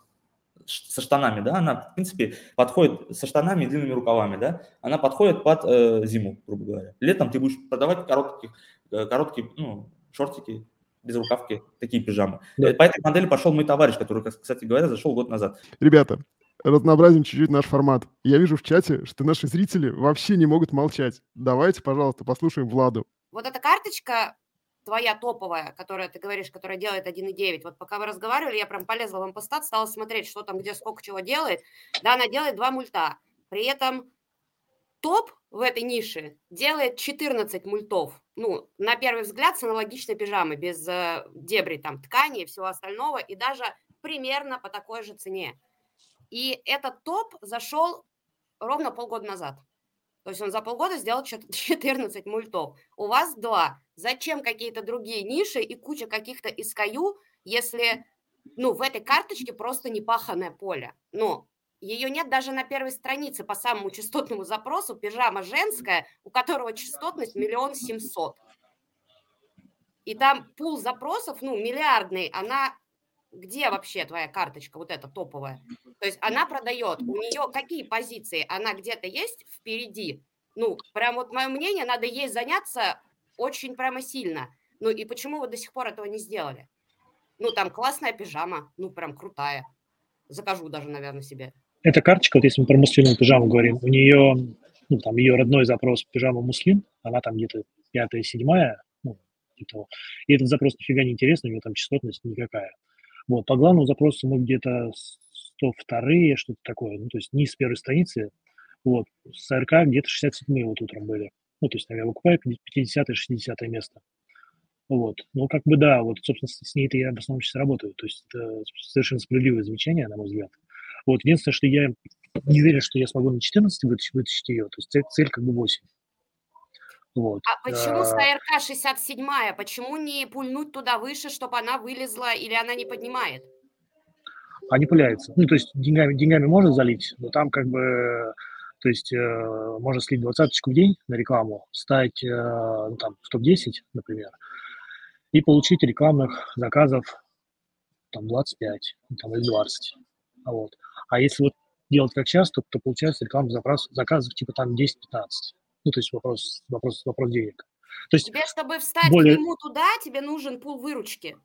со штанами, да, она, в принципе, подходит со штанами и длинными рукавами, да, она подходит под э, зиму, грубо говоря. Летом ты будешь продавать короткие, э, короткие, ну, шортики, без рукавки, такие пижамы. Да. По этой модели пошел мой товарищ, который, кстати говоря, зашел год назад. Ребята, разнообразим чуть-чуть наш формат. Я вижу в чате, что наши зрители вообще не могут молчать. Давайте, пожалуйста, послушаем Владу. Вот эта карточка твоя топовая, которая, ты говоришь, которая делает 1,9. Вот пока вы разговаривали, я прям полезла в импостат, стала смотреть, что там, где, сколько чего делает. Да, она делает два мульта. При этом топ в этой нише делает 14 мультов. Ну, на первый взгляд, с аналогичной пижамой, без э, дебри там ткани и всего остального, и даже примерно по такой же цене. И этот топ зашел ровно полгода назад. То есть он за полгода сделал 14 *laughs* мультов. У вас два. Зачем какие-то другие ниши и куча каких-то SKU, если ну, в этой карточке просто непаханное поле? Ну, ее нет даже на первой странице по самому частотному запросу. Пижама женская, у которого частотность миллион семьсот. И там пул запросов, ну, миллиардный, она где вообще твоя карточка, вот эта топовая? То есть она продает, у нее какие позиции? Она где-то есть впереди? Ну, прям вот мое мнение, надо ей заняться очень прямо сильно. Ну и почему вы до сих пор этого не сделали? Ну, там классная пижама, ну, прям крутая. Закажу даже, наверное, себе. Эта карточка, вот если мы про муслимную пижаму говорим, у нее, ну, там, ее родной запрос пижама муслим, она там где-то пятая, седьмая, ну, где-то, и этот запрос нифига не интересный, у него там частотность никакая. Вот, по главному запросу мы где-то 102 что-то такое, ну, то есть не с первой страницы, вот, с АРК где-то 67 вот утром были. Ну, то есть, наверное, выкупаю 50-60 место. Вот. Ну, как бы да, вот, собственно, с ней-то я в основном сейчас работаю. То есть это совершенно справедливое замечание, на мой взгляд. Вот. Единственное, что я не верю, что я смогу на 14 вытащить, вытащить ее. То есть цель, цель как бы 8. Вот. А почему а... СРК 67 Почему не пульнуть туда выше, чтобы она вылезла или она не поднимает? А не. Ну, то есть деньгами, деньгами можно залить, но там как бы, то есть э, можно слить двадцаточку в день на рекламу, стать э, ну, там в топ-10, например, и получить рекламных заказов там 25 там, или 20. Вот. А если вот делать как часто, то, то получается рекламных запрос, заказов типа там 10-15. Ну, то есть вопрос, вопрос, вопрос денег. То есть тебе, чтобы встать более... к нему туда, тебе нужен пул выручки.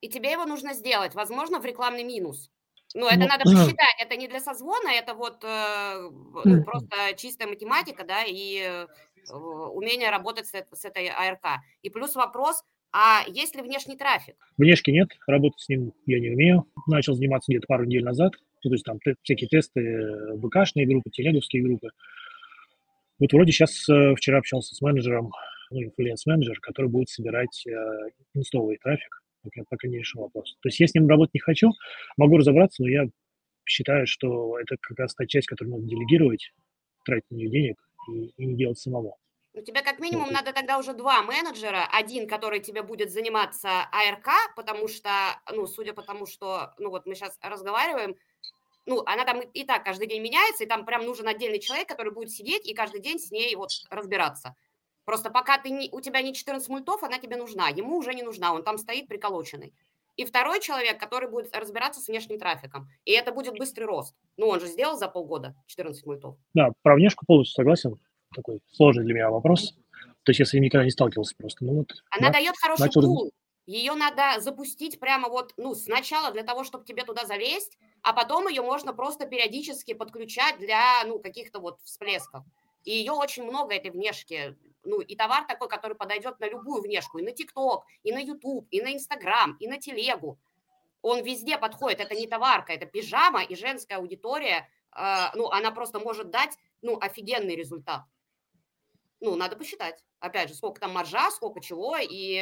И тебе его нужно сделать, возможно, в рекламный минус. Ну, это ну, надо *clears throat* посчитать. Это не для созвона, это вот э, ну, просто чистая математика, да, и э, умение работать с, с этой АРК. И плюс вопрос, а есть ли внешний трафик? Внешки нет, работать с ним я не умею. Начал заниматься где-то пару недель назад. Ну, то есть там всякие тесты, э, БКшные группы, телеговские группы. Вот вроде сейчас э, вчера общался с менеджером, ну, инфлюенс-менеджер, который будет собирать э, инстовый трафик. Пока, пока не решил вопрос. То есть я с ним работать не хочу, могу разобраться, но я считаю, что это как раз та часть, которую надо делегировать, тратить на нее денег и, и не делать самому. У тебя как минимум надо тогда уже два менеджера. Один, который тебе будет заниматься АРК, потому что, ну, судя по тому, что, ну, вот мы сейчас разговариваем, ну, она там и так каждый день меняется, и там прям нужен отдельный человек, который будет сидеть и каждый день с ней вот разбираться. Просто пока ты не, у тебя не 14 мультов, она тебе нужна. Ему уже не нужна, он там стоит приколоченный. И второй человек, который будет разбираться с внешним трафиком. И это будет быстрый рост. Ну, он же сделал за полгода 14 мультов. Да, про внешку полностью согласен такой сложный для меня вопрос. То есть я с этим никогда не сталкивался просто. Ну, вот, Она да, дает хороший начал... пул. Ее надо запустить прямо вот, ну, сначала для того, чтобы тебе туда залезть, а потом ее можно просто периодически подключать для, ну, каких-то вот всплесков. И ее очень много, этой внешки. Ну, и товар такой, который подойдет на любую внешку. И на ТикТок, и на Ютуб, и на Инстаграм, и на Телегу. Он везде подходит. Это не товарка, это пижама, и женская аудитория, э, ну, она просто может дать, ну, офигенный результат ну, надо посчитать. Опять же, сколько там маржа, сколько чего, и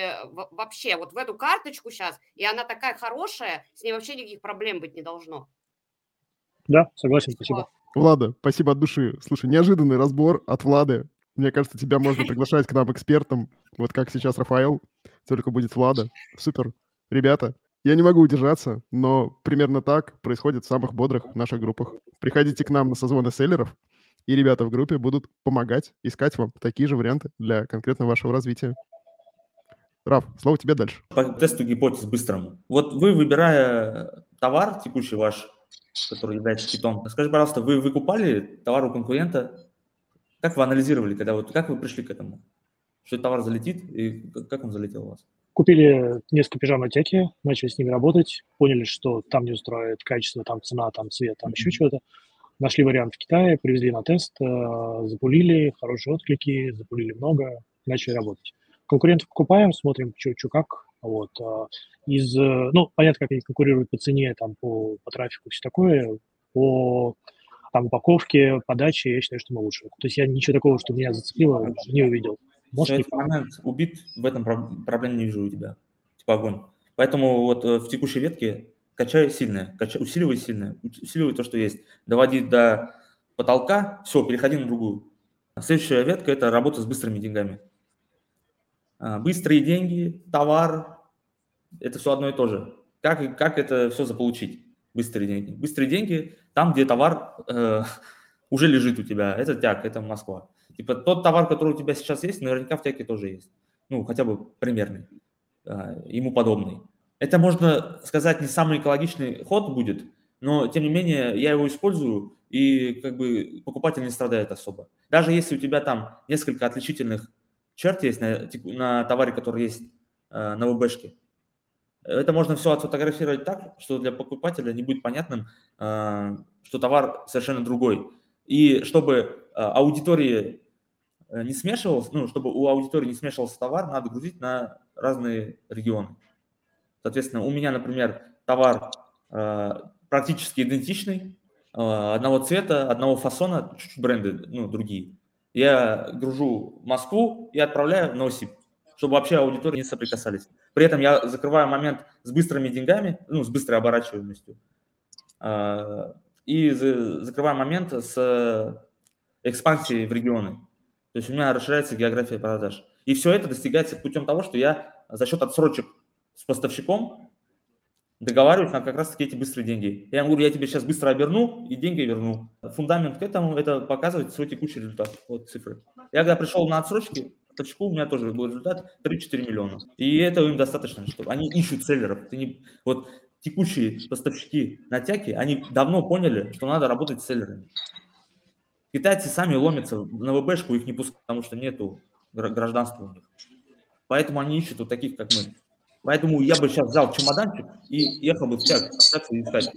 вообще вот в эту карточку сейчас, и она такая хорошая, с ней вообще никаких проблем быть не должно. Да, согласен, спасибо. Влада, спасибо от души. Слушай, неожиданный разбор от Влады. Мне кажется, тебя можно *laughs* приглашать к нам экспертом, вот как сейчас Рафаэл, только будет Влада. Супер. Ребята, я не могу удержаться, но примерно так происходит в самых бодрых наших группах. Приходите к нам на созвоны селлеров, и ребята в группе будут помогать искать вам такие же варианты для конкретно вашего развития. Раф, слово тебе дальше. По тесту гипотез быстрому. Вот вы, выбирая товар текущий ваш, который является китом, скажи, пожалуйста, вы выкупали товар у конкурента? Как вы анализировали, когда вот, как вы пришли к этому? Что товар залетит и как он залетел у вас? Купили несколько пижам на теке, начали с ними работать, поняли, что там не устроит качество, там цена, там цвет, там еще что-то Нашли вариант в Китае, привезли на тест, э, запулили, хорошие отклики, запулили много, начали работать. Конкурентов покупаем, смотрим, что как. Вот. Э, из, э, ну, понятно, как они конкурируют по цене, там, по, по трафику, все такое. По там, упаковке, подаче, я считаю, что мы лучше. То есть я ничего такого, что меня зацепило, не увидел. Может, Все, момент убит, в этом проблем не вижу у тебя. Типа огонь. Поэтому вот в текущей ветке качай сильное, качай, усиливай сильное, усиливай то, что есть. Доводи до потолка, все, переходи на другую. Следующая ветка – это работа с быстрыми деньгами. А, быстрые деньги, товар – это все одно и то же. Как, как это все заполучить? Быстрые деньги. Быстрые деньги там, где товар э, *laughs* уже лежит у тебя. Это тяг, это Москва. Типа тот товар, который у тебя сейчас есть, наверняка в тяге тоже есть. Ну, хотя бы примерный, э, ему подобный. Это, можно сказать, не самый экологичный ход будет, но, тем не менее, я его использую, и как бы покупатель не страдает особо. Даже если у тебя там несколько отличительных черт есть на, на товаре, который есть э, на ВБшке. Это можно все отфотографировать так, что для покупателя не будет понятным, э, что товар совершенно другой. И чтобы э, аудитории э, не смешивался, ну, чтобы у аудитории не смешивался товар, надо грузить на разные регионы. Соответственно, у меня, например, товар э, практически идентичный, э, одного цвета, одного фасона, чуть-чуть бренды, ну, другие. Я гружу Москву и отправляю в Новосиб, чтобы вообще аудитории не соприкасались. При этом я закрываю момент с быстрыми деньгами, ну, с быстрой оборачиваемостью. Э, и закрываю момент с экспансией в регионы. То есть у меня расширяется география продаж. И все это достигается путем того, что я за счет отсрочек с поставщиком договариваюсь на как раз-таки эти быстрые деньги. Я ему говорю, я тебе сейчас быстро оберну и деньги верну. Фундамент к этому это показывает свой текущий результат. Вот цифры. Я когда пришел на отсрочки, поставщику у меня тоже был результат 3-4 миллиона. И этого им достаточно, чтобы они ищут селлеров. Ты не, вот текущие поставщики на тяке, они давно поняли, что надо работать с селлерами. Китайцы сами ломятся на ВБшку, их не пускают, потому что нету гражданства у них. Поэтому они ищут вот таких, как мы. Поэтому я бы сейчас взял чемоданчик и ехал бы в чат, и искать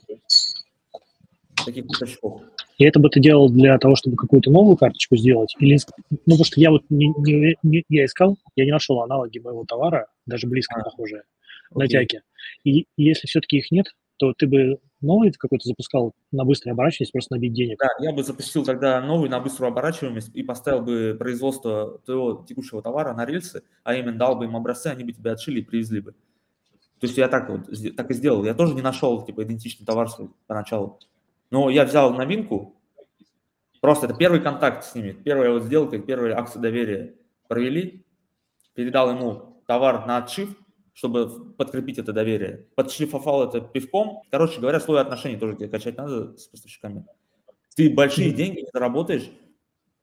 таких поставщиков. И это бы ты делал для того, чтобы какую-то новую карточку сделать? Или, ну, потому что я вот не, не, не, я искал, я не нашел аналоги моего товара, даже близко а, похожие, окей. на тяке. И, и если все-таки их нет, то ты бы новый какой-то запускал на быструю оборачиваемость, просто набить денег? Да, я бы запустил тогда новый на быструю оборачиваемость и поставил бы производство твоего текущего товара на рельсы, а именно дал бы им образцы, они бы тебя отшили и привезли бы. То есть я так вот так и сделал. Я тоже не нашел типа идентичный товар свой поначалу. Но я взял новинку, просто это первый контакт с ними, первая вот сделка, первая акция доверия провели, передал ему товар на отшив, чтобы подкрепить это доверие. Подшлифовал это пивком. Короче говоря, слой отношений тоже тебе качать надо с поставщиками. Ты большие деньги заработаешь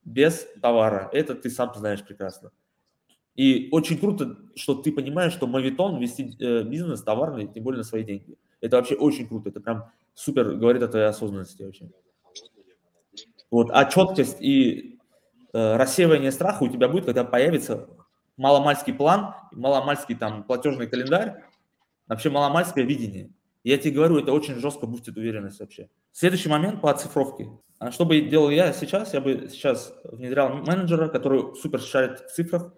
без товара. Это ты сам знаешь прекрасно. И очень круто, что ты понимаешь, что мавитон вести э, бизнес товарный, тем более на свои деньги. Это вообще очень круто. Это прям супер говорит о твоей осознанности вообще. Вот. А четкость и э, рассеивание страха у тебя будет, когда появится маломальский план, маломальский там платежный календарь, вообще маломальское видение. Я тебе говорю, это очень жестко бустит уверенность вообще. Следующий момент по оцифровке. А что бы делал я сейчас? Я бы сейчас внедрял менеджера, который супер шарит в цифрах.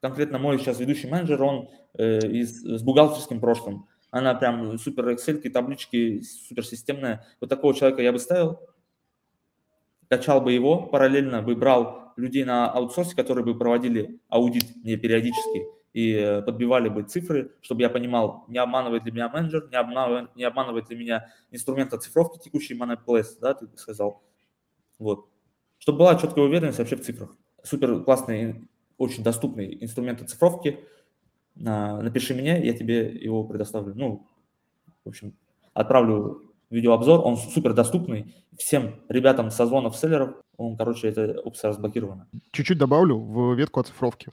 Конкретно мой сейчас ведущий менеджер, он э, из, с бухгалтерским прошлым. Она прям супер Excel, таблички, супер системная. Вот такого человека я бы ставил, качал бы его, параллельно бы брал людей на аутсорсе, которые бы проводили аудит мне периодически и э, подбивали бы цифры, чтобы я понимал, не обманывает ли меня менеджер, не обманывает, не обманывает ли меня инструмент оцифровки текущий Monoplace, да, ты сказал. Вот. Чтобы была четкая уверенность вообще в цифрах. Супер классный, очень доступный инструмент оцифровки. Напиши мне, я тебе его предоставлю. Ну, в общем, отправлю видеообзор, он супер доступный всем ребятам созвонов селлеров, он, короче, эта опция разблокирована. Чуть-чуть добавлю в ветку оцифровки.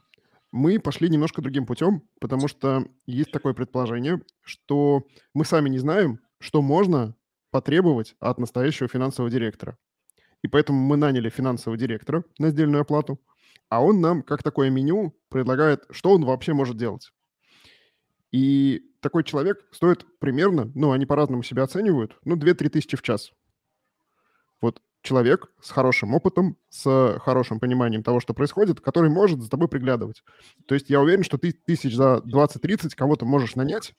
Мы пошли немножко другим путем, потому что есть такое предположение, что мы сами не знаем, что можно потребовать от настоящего финансового директора. И поэтому мы наняли финансового директора на сдельную оплату, а он нам, как такое меню, предлагает, что он вообще может делать. И такой человек стоит примерно, ну, они по-разному себя оценивают, ну, 2-3 тысячи в час. Вот человек с хорошим опытом, с хорошим пониманием того, что происходит, который может за тобой приглядывать. То есть я уверен, что ты тысяч за 20-30 кого-то можешь нанять,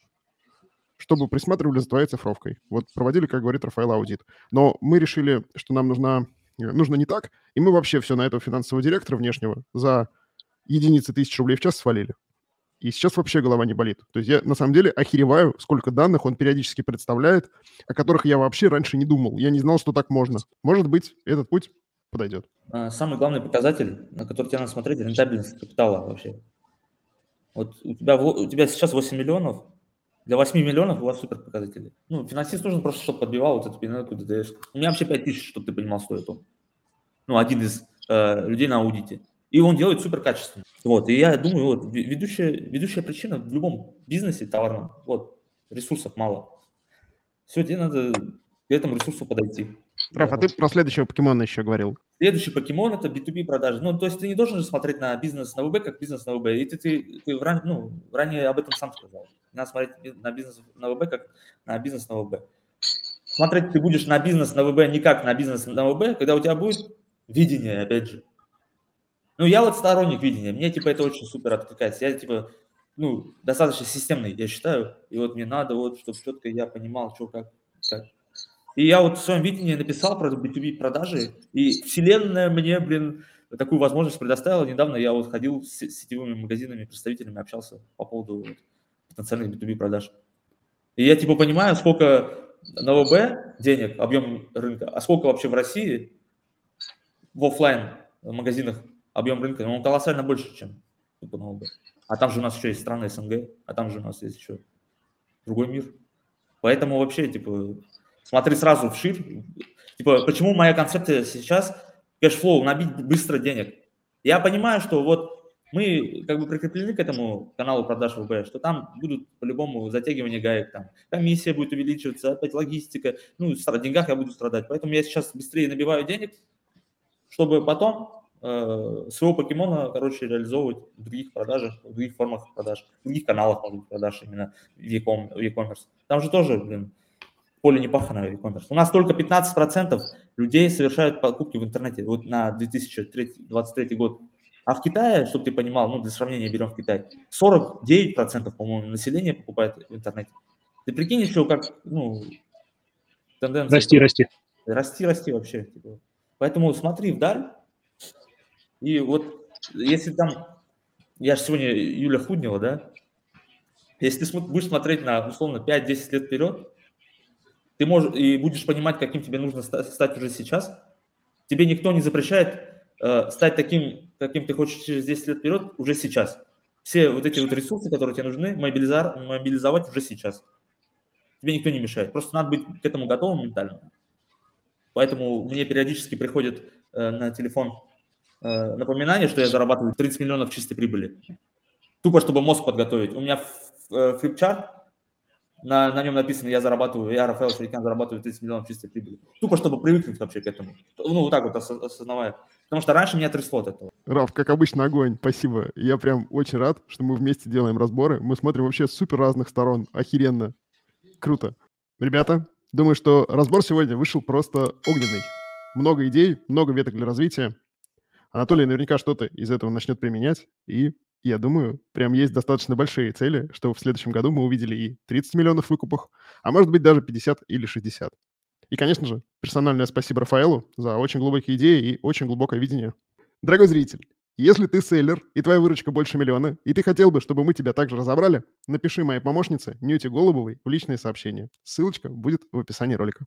чтобы присматривали за твоей цифровкой. Вот проводили, как говорит Рафаэл, аудит. Но мы решили, что нам нужна, нужно не так, и мы вообще все на этого финансового директора внешнего за единицы тысяч рублей в час свалили. И сейчас вообще голова не болит. То есть я на самом деле охереваю, сколько данных он периодически представляет, о которых я вообще раньше не думал. Я не знал, что так можно. Может быть, этот путь подойдет. А, самый главный показатель, на который тебе надо смотреть, рентабельность капитала вообще. Вот у тебя, у тебя сейчас 8 миллионов, для 8 миллионов у вас супер показатели. Ну, финансист нужен просто, чтобы подбивал вот эту пинетку ДДС. У меня вообще 5 тысяч, чтобы ты понимал, стоит он. Ну, один из э, людей на аудите. И он делает супер качественно. Вот, и я думаю, вот, ведущая, ведущая причина в любом бизнесе товарном, вот, ресурсов мало. Все, тебе надо к этому ресурсу подойти. Раф, а ты про следующего покемона еще говорил. Следующий покемон это B2B продажи. Ну, то есть ты не должен же смотреть на бизнес на ВБ как бизнес на ВБ. И ты, ты, ты ран, ну, ранее об этом сам сказал. Надо смотреть на бизнес на ВБ как на бизнес на ВБ. Смотреть ты будешь на бизнес на ВБ не как на бизнес на ВБ, когда у тебя будет видение, опять же. Ну, я вот сторонник видения. Мне, типа, это очень супер откликается. Я, типа, ну, достаточно системный, я считаю. И вот мне надо, вот, чтобы четко я понимал, что, как, как. И я вот в своем видении написал про B2B продажи, и вселенная мне, блин, такую возможность предоставила. Недавно я вот ходил с сетевыми магазинами, представителями, общался по поводу вот, потенциальных B2B продаж. И я типа понимаю, сколько на WB денег, объем рынка, а сколько вообще в России в офлайн магазинах объем рынка, он колоссально больше, чем типа, на WB. А там же у нас еще есть страны СНГ, а там же у нас есть еще другой мир. Поэтому вообще, типа, смотри сразу вширь. Типа, почему моя концепция сейчас cash flow, набить быстро денег? Я понимаю, что вот мы как бы прикреплены к этому каналу продаж ВБ, что там будут по-любому затягивание гаек, там комиссия будет увеличиваться, опять логистика, ну, в деньгах я буду страдать. Поэтому я сейчас быстрее набиваю денег, чтобы потом э, своего покемона, короче, реализовывать в других продажах, в других формах продаж, в других каналах, продаж именно в e-commerce. Там же тоже, блин, поле не пахано e-commerce. У нас только 15% людей совершают покупки в интернете вот на 2023 год. А в Китае, чтобы ты понимал, ну, для сравнения берем в Китай, 49%, по-моему, населения покупает в интернете. Ты прикинь еще, как, ну, тенденция. Расти, расти. Расти, расти вообще. Типа. Поэтому смотри вдаль. И вот если там, я же сегодня Юля Худнева, да, если ты будешь смотреть на, условно, 5-10 лет вперед, ты можешь и будешь понимать, каким тебе нужно стать уже сейчас. Тебе никто не запрещает э, стать таким, каким ты хочешь через 10 лет вперед уже сейчас. Все вот эти вот ресурсы, которые тебе нужны, мобилизар, мобилизовать уже сейчас. Тебе никто не мешает. Просто надо быть к этому готовым ментально. Поэтому мне периодически приходит э, на телефон э, напоминание, что я зарабатываю 30 миллионов чистой прибыли. Тупо, чтобы мозг подготовить. У меня флипчарт на, на нем написано, я зарабатываю, я, Рафаэл Шарикян, зарабатываю 30 миллионов чистой прибыли. Тупо, чтобы привыкнуть вообще к этому. Ну, вот так вот осознавая. Потому что раньше меня трясло от этого. Раф, как обычно, огонь. Спасибо. Я прям очень рад, что мы вместе делаем разборы. Мы смотрим вообще супер разных сторон. Охеренно. Круто. Ребята, думаю, что разбор сегодня вышел просто огненный. Много идей, много веток для развития. Анатолий наверняка что-то из этого начнет применять, и я думаю, прям есть достаточно большие цели, что в следующем году мы увидели и 30 миллионов выкупах, а может быть даже 50 или 60. И, конечно же, персональное спасибо Рафаэлу за очень глубокие идеи и очень глубокое видение. Дорогой зритель, если ты селлер и твоя выручка больше миллиона, и ты хотел бы, чтобы мы тебя также разобрали, напиши моей помощнице Нюте Голубовой в личные сообщения. Ссылочка будет в описании ролика.